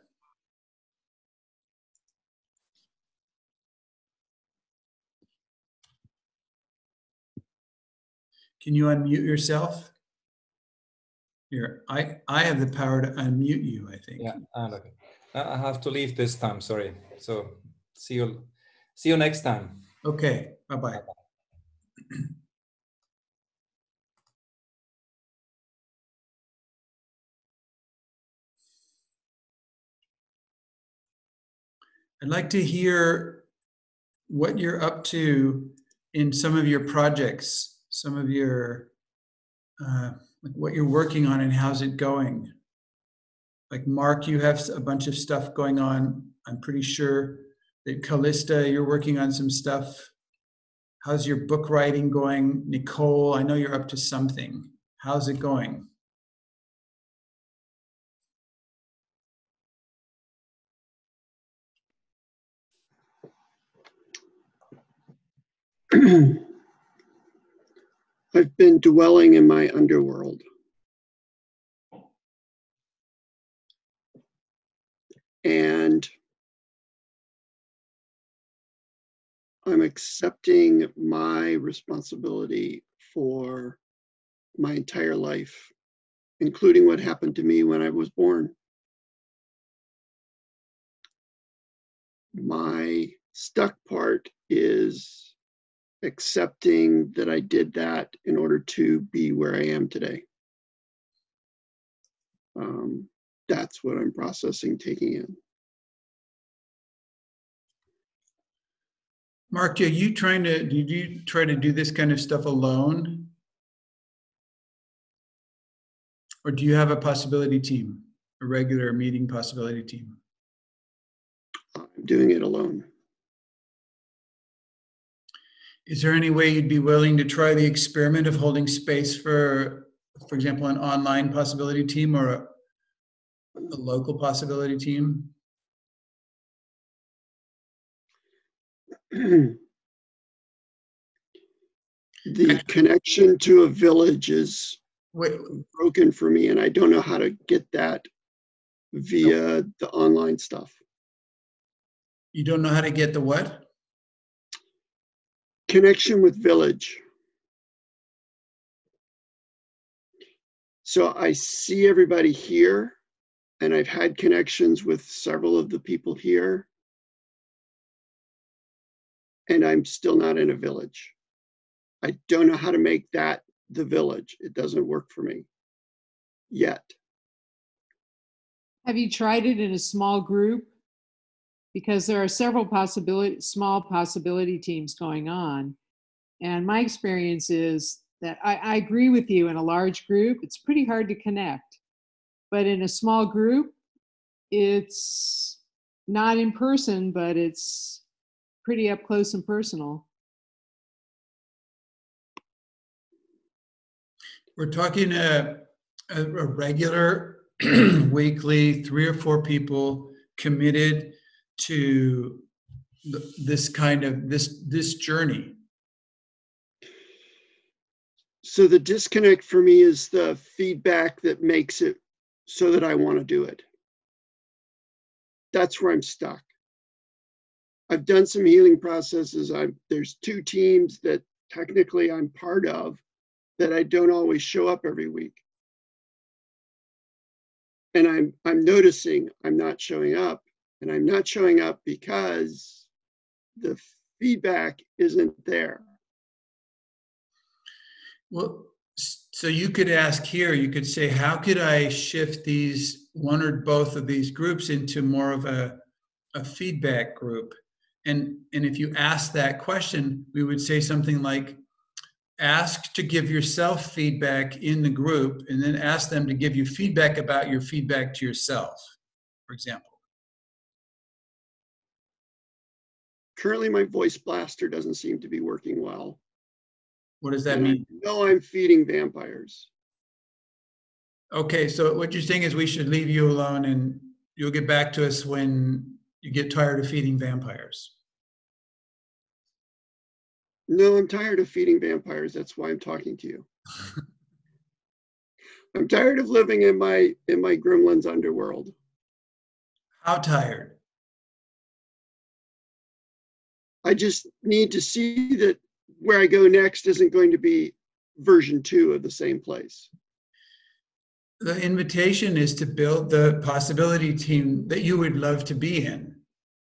Can you unmute yourself? Here, I, I have the power to unmute you, I think. Yeah, ah, okay. I have to leave this time, sorry. So see you, see you next time. Okay, bye-bye. I'd like to hear what you're up to in some of your projects, some of your, uh, like what you're working on and how's it going. Like Mark, you have a bunch of stuff going on. I'm pretty sure that Callista, you're working on some stuff. How's your book writing going? Nicole, I know you're up to something. How's it going? I've been dwelling in my underworld. And I'm accepting my responsibility for my entire life, including what happened to me when I was born. My stuck part is accepting that I did that in order to be where I am today. Um, that's what I'm processing, taking in. Mark, are you trying to, did you try to do this kind of stuff alone? Or do you have a possibility team, a regular meeting possibility team? I'm doing it alone. Is there any way you'd be willing to try the experiment of holding space for, for example, an online possibility team or a, a local possibility team? the connection to a village is Wait. broken for me, and I don't know how to get that via the online stuff. You don't know how to get the what? Connection with village. So I see everybody here, and I've had connections with several of the people here, and I'm still not in a village. I don't know how to make that the village. It doesn't work for me yet. Have you tried it in a small group? Because there are several possibility, small possibility teams going on. And my experience is that I, I agree with you in a large group, it's pretty hard to connect. But in a small group, it's not in person, but it's pretty up close and personal. We're talking a, a, a regular weekly, three or four people committed to this kind of this this journey. So the disconnect for me is the feedback that makes it so that I want to do it. That's where I'm stuck. I've done some healing processes. I've, there's two teams that technically I'm part of that I don't always show up every week. And I'm I'm noticing I'm not showing up and I'm not showing up because the feedback isn't there. Well, so you could ask here, you could say, how could I shift these one or both of these groups into more of a, a feedback group? And, and if you ask that question, we would say something like, ask to give yourself feedback in the group and then ask them to give you feedback about your feedback to yourself, for example. Currently, my voice blaster doesn't seem to be working well. What does that mean? No, I'm feeding vampires. Okay, so what you're saying is we should leave you alone and you'll get back to us when you get tired of feeding vampires. No, I'm tired of feeding vampires. That's why I'm talking to you. I'm tired of living in my in my gremlin's underworld. How tired? I just need to see that where I go next isn't going to be version two of the same place. the invitation is to build the possibility team that you would love to be in,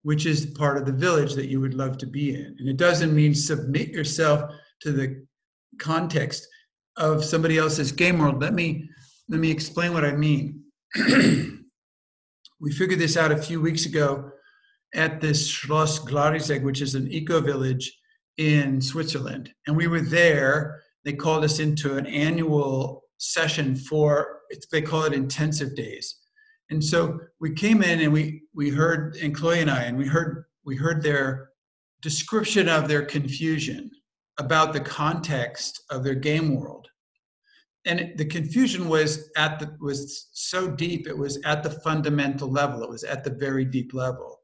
which is part of the village that you would love to be in. And it doesn't mean submit yourself to the context of somebody else's game world. Let me let me explain what I mean. we figured this out a few weeks ago at this Schloss Glarisegg, which is an eco village in Switzerland. And we were there. They called us into an annual session for, they call it intensive days. And so we came in and we, we heard, and Chloe and I, and we heard, we heard their description of their confusion about the context of their game world. And the confusion was at the was so deep, it was at the fundamental level, it was at the very deep level.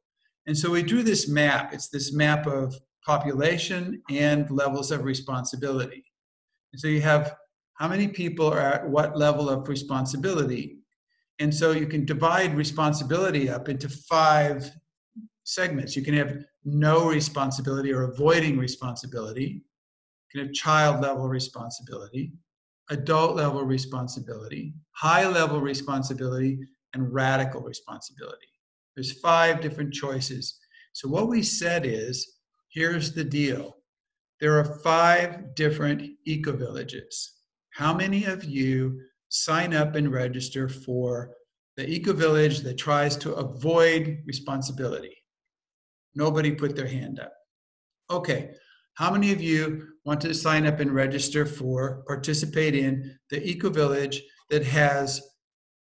And so we drew this map. It's this map of population and levels of responsibility. And so you have how many people are at what level of responsibility. And so you can divide responsibility up into five segments. You can have no responsibility or avoiding responsibility. You can have child level responsibility, adult level responsibility, high level responsibility, and radical responsibility. There's five different choices. So what we said is, here's the deal. There are five different eco-villages. How many of you sign up and register for the eco-village that tries to avoid responsibility? Nobody put their hand up. Okay, how many of you want to sign up and register for, participate in the eco-village that has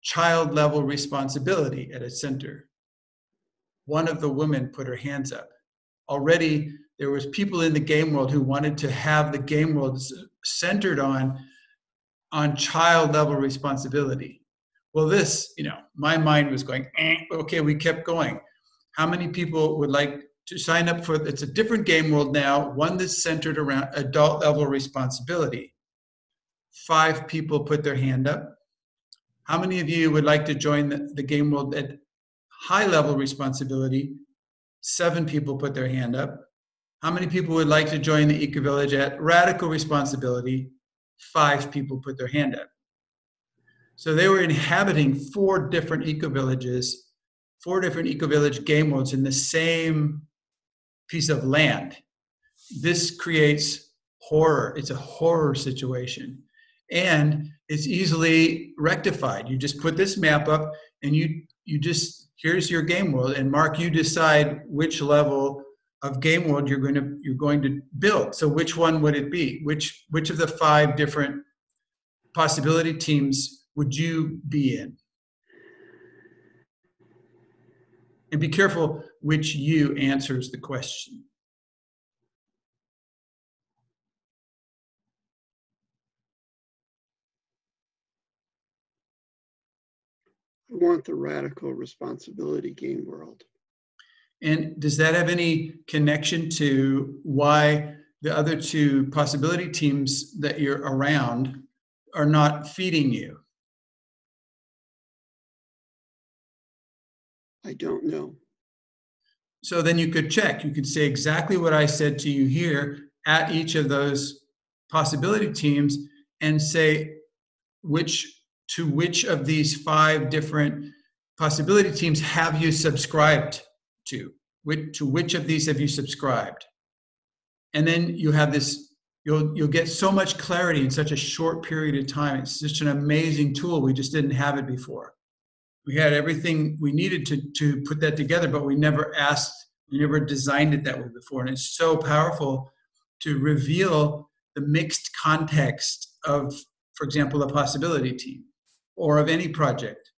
child level responsibility at its center? One of the women put her hands up. Already there was people in the game world who wanted to have the game world centered on on child level responsibility. Well, this, you know, my mind was going, eh, okay, we kept going. How many people would like to sign up for it's a different game world now, one that's centered around adult level responsibility. Five people put their hand up. How many of you would like to join the, the game world that high level responsibility, seven people put their hand up. How many people would like to join the Eco Village at radical responsibility? Five people put their hand up. So they were inhabiting four different eco villages, four different eco village game modes in the same piece of land. This creates horror. It's a horror situation. And it's easily rectified. You just put this map up and you you just here's your game world and mark you decide which level of game world you're going to you're going to build. So which one would it be? Which which of the five different possibility teams would you be in? And be careful which you answers the question want the radical responsibility game world. And does that have any connection to why the other two possibility teams that you're around are not feeding you? I don't know. So then you could check. You could say exactly what I said to you here at each of those possibility teams and say which to which of these five different possibility teams have you subscribed to? Which, to which of these have you subscribed? And then you have this, you'll, you'll get so much clarity in such a short period of time. It's such an amazing tool. We just didn't have it before. We had everything we needed to, to put that together, but we never asked, we never designed it that way before. And it's so powerful to reveal the mixed context of, for example, a possibility team or of any project.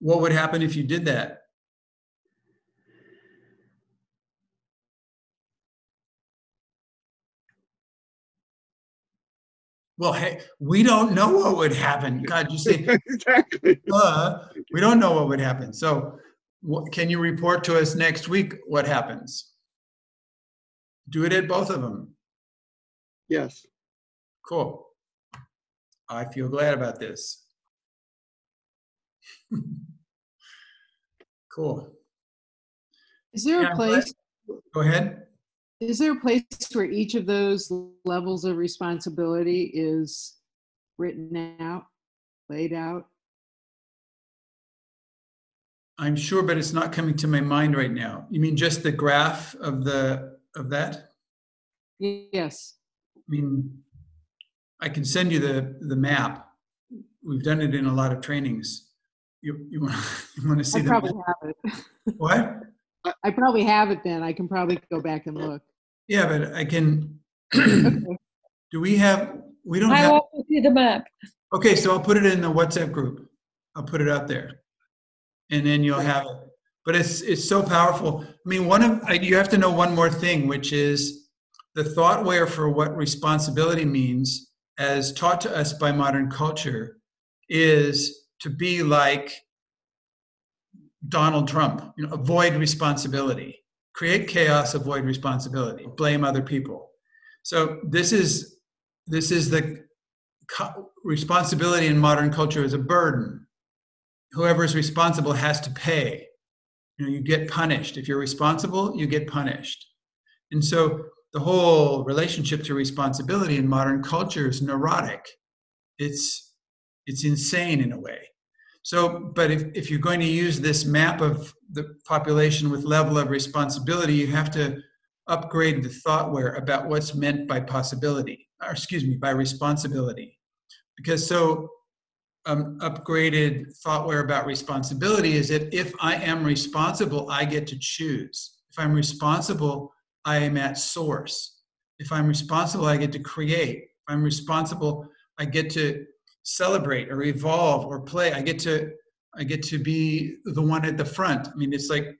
What would happen if you did that? Well, hey, we don't know what would happen. God, you say exactly. Uh, we don't know what would happen. So, what, can you report to us next week what happens? Do it at both of them. Yes. Cool. I feel glad about this. cool. Is there Yeah, a place? Go ahead. is there a place where each of those levels of responsibility is written out, laid out? I'm sure, but it's not coming to my mind right now. You mean just the graph of the of that? Yes. I mean, I can send you the the map. We've done it in a lot of trainings. You you want you want to see the? I the probably map? have it. What? I probably have it then. I can probably go back and look. Yeah, but I can. Do we have? We don't I have. also see the map. Okay, so I'll put it in the WhatsApp group. I'll put it out there, and then you'll have it. But it's it's so powerful. I mean, one of I- you have to know one more thing, which is the thought ware for what responsibility means, as taught to us by modern culture, is to be like Donald Trump. You know, avoid responsibility, create chaos, avoid responsibility, blame other people. So this is this is the co- responsibility in modern culture is a burden. Whoever is responsible has to pay. You know, you get punished. If you're responsible, you get punished. And so the whole relationship to responsibility in modern culture is neurotic. It's it's insane in a way. So, but if, if you're going to use this map of the population with level of responsibility, you have to upgrade the thoughtware about what's meant by possibility, or excuse me, by responsibility. Because so um, upgraded thoughtware about responsibility is that if I am responsible, I get to choose. If I'm responsible, I am at source. If I'm responsible, I get to create. If I'm responsible, I get to celebrate or evolve or play. I get to I get to be the one at the front. I mean, it's like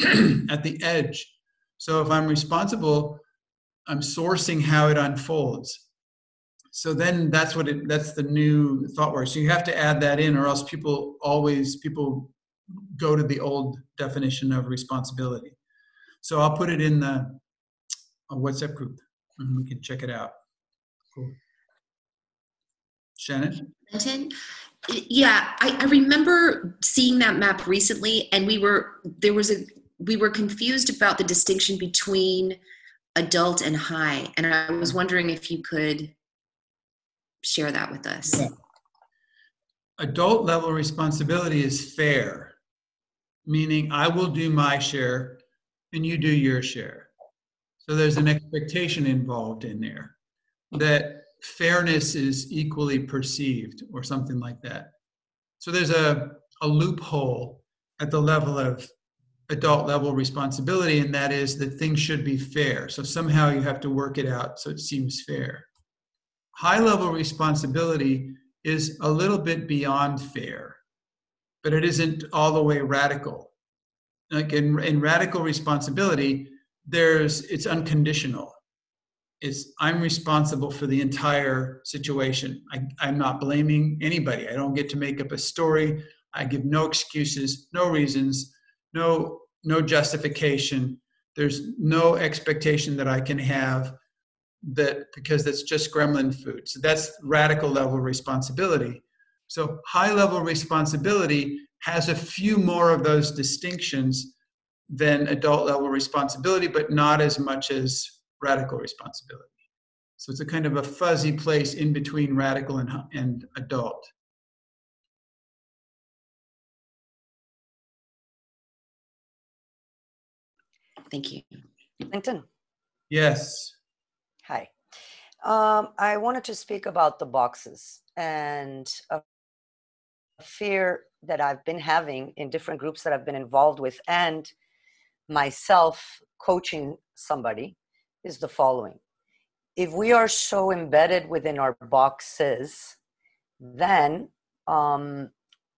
at the edge. So if I'm responsible, I'm sourcing how it unfolds. So then that's what it that's the new thoughtware. So you have to add that in or else people always people go to the old definition of responsibility. So I'll put it in the uh, WhatsApp group and we can check it out. Cool. Shannon? Yeah, I, I remember seeing that map recently, and we were there was a we were confused about the distinction between adult and high, and I was wondering if you could share that with us. Yeah. Adult level responsibility is fair, meaning I will do my share and you do your share. So there's an expectation involved in there that fairness is equally perceived or something like that. So there's a, a loophole at the level of adult level responsibility, and that is that things should be fair. So somehow you have to work it out so it seems fair. High level responsibility is a little bit beyond fair, but it isn't all the way radical. Like in, in radical responsibility, there's it's unconditional. It's i'm responsible for the entire situation. I, i'm not blaming anybody. I don't get to make up a story. I give no excuses no reasons no no justification. There's no expectation that i can have that because that's just gremlin food. So that's radical level responsibility. So high level responsibility has a few more of those distinctions than adult level responsibility, but not as much as radical responsibility. So it's a kind of a fuzzy place in between radical and, and adult. Thank you. Clinton. Yes. Hi. Um, I wanted to speak about the boxes and a fear that I've been having in different groups that I've been involved with and myself coaching somebody is the following. If we are so embedded within our boxes, then um,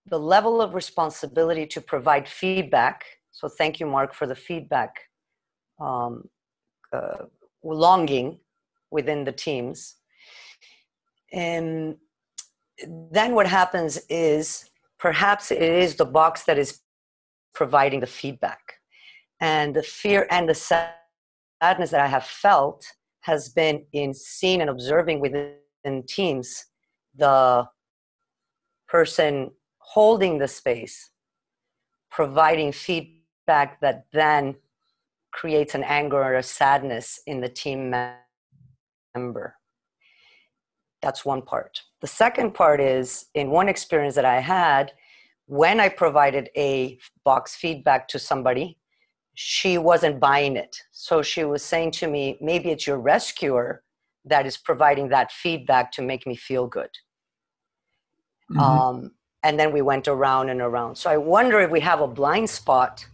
the level of responsibility to provide feedback. So, thank you, Mark, for the feedback um, uh, longing within the teams. And then what happens is perhaps it is the box that is providing the feedback. And the fear and the sadness that I have felt has been in seeing and observing within teams the person holding the space, providing feedback that then creates an anger or a sadness in the team member. That's one part. The second part is in one experience that I had, when I provided a box feedback to somebody, she wasn't buying it. So she was saying to me, maybe it's your rescuer that is providing that feedback to make me feel good. Mm-hmm. Um, and then we went around and around. So I wonder if we have a blind spot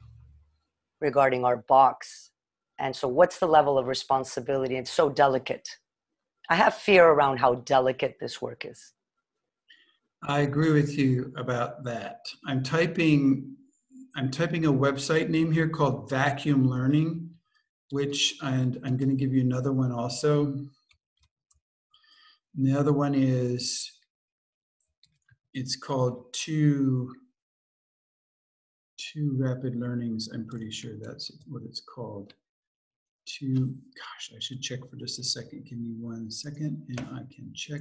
regarding our box. And so, what's the level of responsibility? It's so delicate. I have fear around how delicate this work is. I agree with you about that. I'm typing I'm typing a website name here called Vacuum Learning, which and I'm going to give you another one also. And the other one is it's called two two rapid learnings. I'm pretty sure that's what it's called. Two, gosh, I should check for just a second. Give me one second and I can check.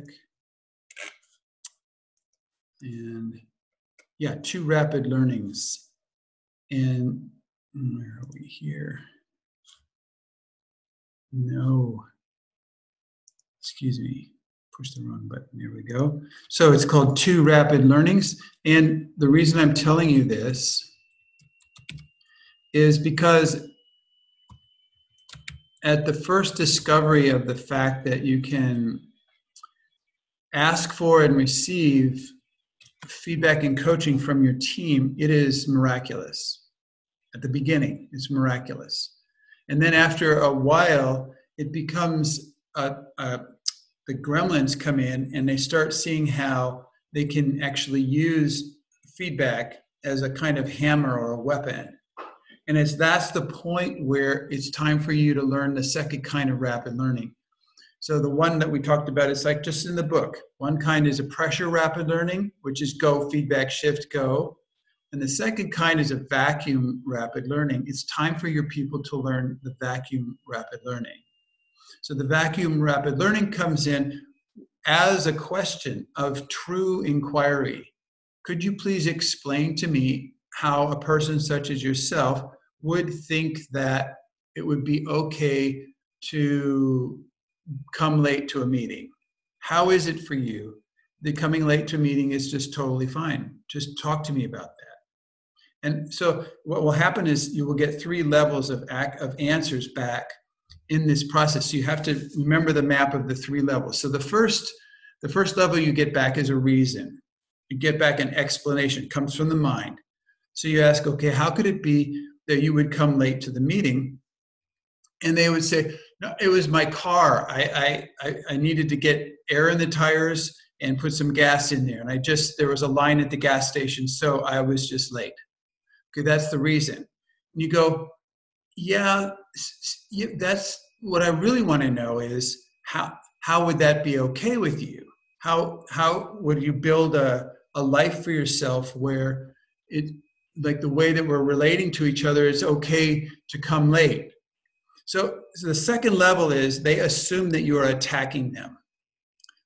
And yeah, two rapid learnings. And where are we here? No, excuse me push the wrong button. There we go. So it's called Two Rapid Learnings. And the reason I'm telling you this is because at the first discovery of the fact that you can ask for and receive feedback and coaching from your team, it is miraculous. At the beginning, it's miraculous. And then after a while, it becomes a, a, the gremlins come in and they start seeing how they can actually use feedback as a kind of hammer or a weapon. And it's that's the point where it's time for you to learn the second kind of rapid learning. So the one that we talked about is like just in the book. One kind is a pressure rapid learning, which is go, feedback, shift, go. And the second kind is a vacuum rapid learning. It's time for your people to learn the vacuum rapid learning. So the vacuum rapid learning comes in as a question of true inquiry. Could you please explain to me how a person such as yourself would think that it would be okay to come late to a meeting? How is it for you that coming late to a meeting is just totally fine? Just talk to me about that. And so what will happen is you will get three levels of, act, of answers back in this process. So you have to remember the map of the three levels. So the first, the first level you get back is a reason. You get back an explanation, comes from the mind. So you ask, okay, how could it be that you would come late to the meeting? And they would say, no, it was my car. I, I, I needed to get air in the tires and put some gas in there. And I just, there was a line at the gas station, so I was just late. Okay, that's the reason. And you go, yeah, that's what I really want to know is how how would that be okay with you? How how would you build a a life for yourself where it like the way that we're relating to each other it's okay to come late. So, so the second level is they assume that you are attacking them.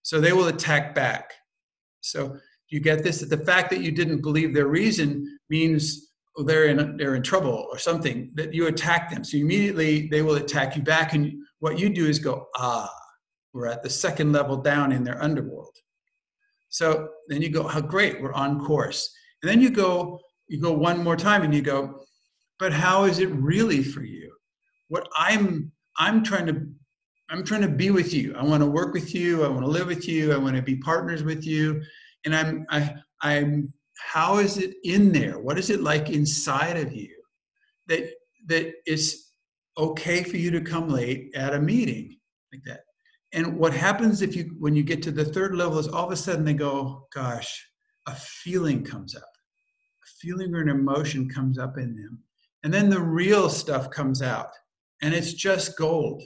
So they will attack back. So you get this that the fact that you didn't believe their reason means they're in they're in trouble or something that you attack them so immediately they will attack you back and what you do is go ah we're at the second level down in their underworld so then you go how great we're on course and then you go you go one more time and you go but how is it really for you what i'm i'm trying to i'm trying to be with you i want to work with you i want to live with you i want to be partners with you and i'm i i'm how is it in there? What is it like inside of you that that is okay for you to come late at a meeting like that? And what happens if you when you get to the third level is all of a sudden they go, gosh, a feeling comes up. Feeling or an emotion comes up in them. And then the real stuff comes out. And it's just gold.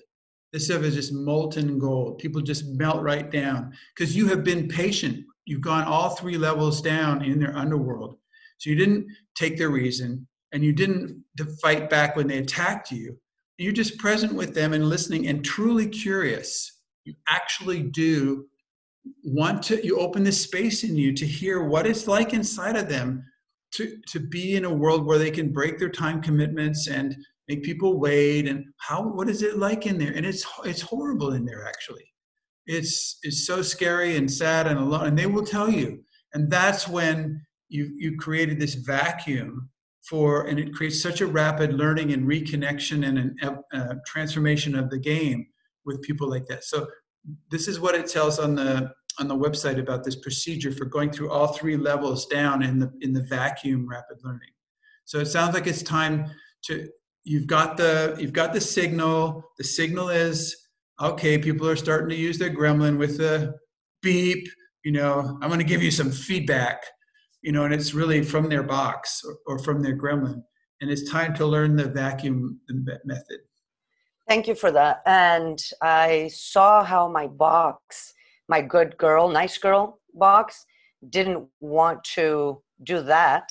This stuff is just molten gold. People just melt right down because you have been patient You've gone all three levels down in their underworld. So you didn't take their reason and you didn't fight back when they attacked you. You're just present with them and listening and truly curious. You actually do want to, you open this space in you to hear what it's like inside of them to, to be in a world where they can break their time commitments and make people wait and how what is it like in there? And it's it's horrible in there actually. It's it's so scary and sad and alone and they will tell you. And that's when you you created this vacuum for and it creates such a rapid learning and reconnection and an uh, transformation of the game with people like that. So this is what it tells on the on the website about this procedure for going through all three levels down in the in the vacuum rapid learning. So it sounds like it's time to you've got the you've got the signal. The signal is okay people are starting to use their gremlin with the beep you know i'm going to give you some feedback you know and it's really from their box or, or from their gremlin. And it's time to learn the vacuum method. Thank you for that. And I saw how my box, my good girl, nice girl box, didn't want to do that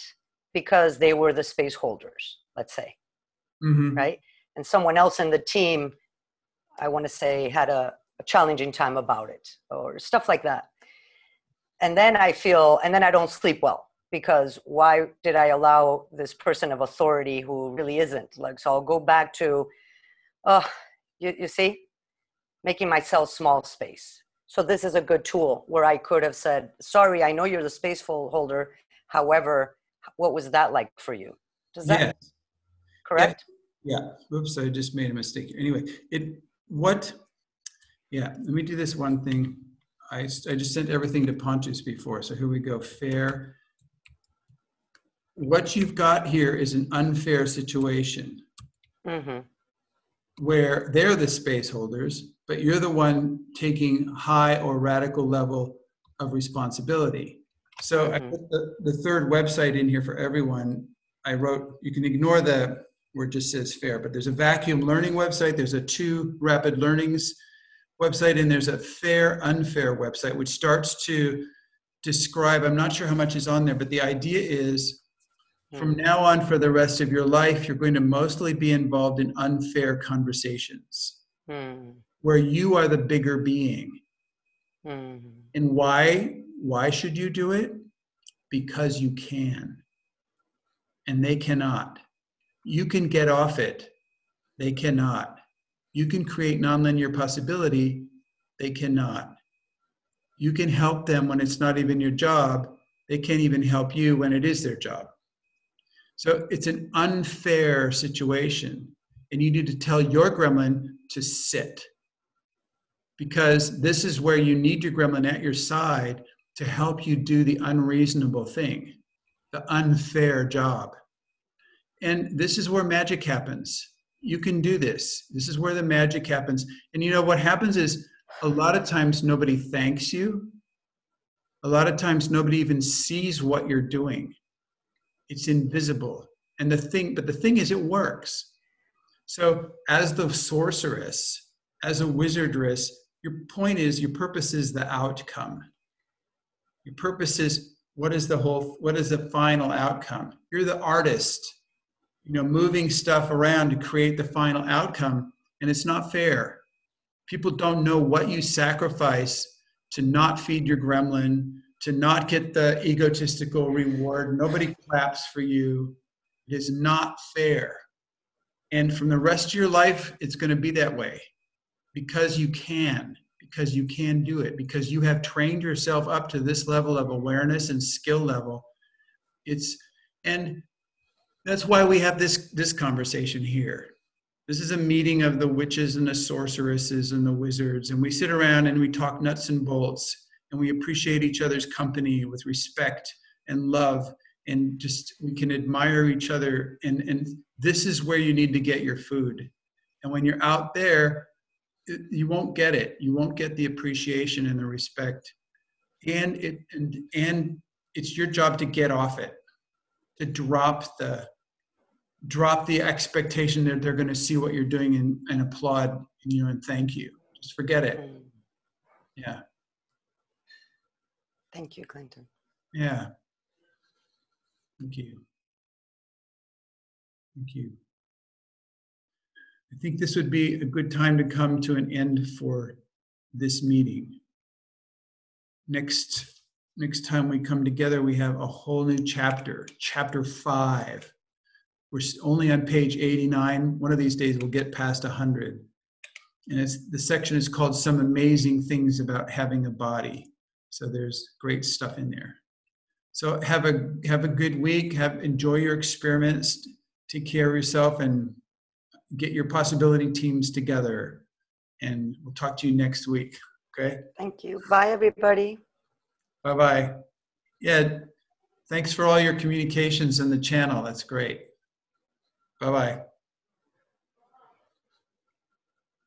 because they were the space holders, let's say. Mhm. Right? And someone else in the team, I want to say, had a, a challenging time about it or stuff like that. And then I feel, and then I don't sleep well because why did I allow this person of authority who really isn't? Like, so I'll go back to, oh, you, you see, making myself small space. So this is a good tool where I could have said, sorry, I know you're the space holder. However, what was that like for you? Does that Yes. correct? Yeah. Oops, I just made a mistake. Anyway, it what? Yeah. Let me do this one thing. I, I just sent everything to Pontus before, so here we go. Fair. What you've got here is an unfair situation Mm-hmm. Where they're the space holders, but you're the one taking high or radical level of responsibility. So I mm-hmm. put the, the third website in here for everyone. I wrote, you can ignore the where it just says fair, but there's a vacuum learning website, there's a two rapid learnings website, and there's a fair, unfair website, which starts to describe, I'm not sure how much is on there, but the idea is from now on for the rest of your life, you're going to mostly be involved in unfair conversations Mm-hmm. where you are the bigger being. Mm-hmm. And why? Why should you do it? Because you can. And they cannot. You can get off it. They cannot. You can create nonlinear possibility. They cannot. You can help them when it's not even your job. They can't even help you when it is their job. So it's an unfair situation. And you need to tell your gremlin to sit because this is where you need your gremlin at your side to help you do the unreasonable thing, the unfair job. And this is where magic happens. You can do this. This is where the magic happens. And you know what happens is a lot of times nobody thanks you. A lot of times nobody even sees what you're doing. It's invisible. And the thing, but the thing is, it works. So, as the sorceress, as a wizardress, your point is, your purpose is the outcome. Your purpose is what is the whole, what is the final outcome? You're the artist, you know, moving stuff around to create the final outcome, and it's not fair. People don't know what you sacrifice to not feed your gremlin, to not get the egotistical reward. Nobody claps for you. It is not fair. And from the rest of your life, it's going to be that way because you can, because you can do it, because you have trained yourself up to this level of awareness and skill level. It's, and that's why we have this, this conversation here. This is a meeting of the witches and the sorceresses and the wizards, and we sit around and we talk nuts and bolts, and we appreciate each other's company with respect and love. And just we can admire each other. And and this is where you need to get your food. And when you're out there you won't get it. You won't get the appreciation and the respect. And it and and it's your job to get off it to drop the drop the expectation that they're going to see what you're doing and, and applaud you know and thank you. Just forget it. Yeah Thank you, Clinton. yeah Thank you. Thank you. I think this would be a good time to come to an end for this meeting. Next, next time we come together, we have a whole new chapter, chapter five, we're only on page 89. One of these days we'll get past 100. And it's the section is called Some Amazing Things About Having a Body. So there's great stuff in there. So have a have a good week. Have enjoy your experiments. Take care of yourself and get your possibility teams together. And we'll talk to you next week. Okay. Thank you. Bye, everybody. Bye bye. Yeah. Thanks for all your communications in the channel. That's great. Bye bye.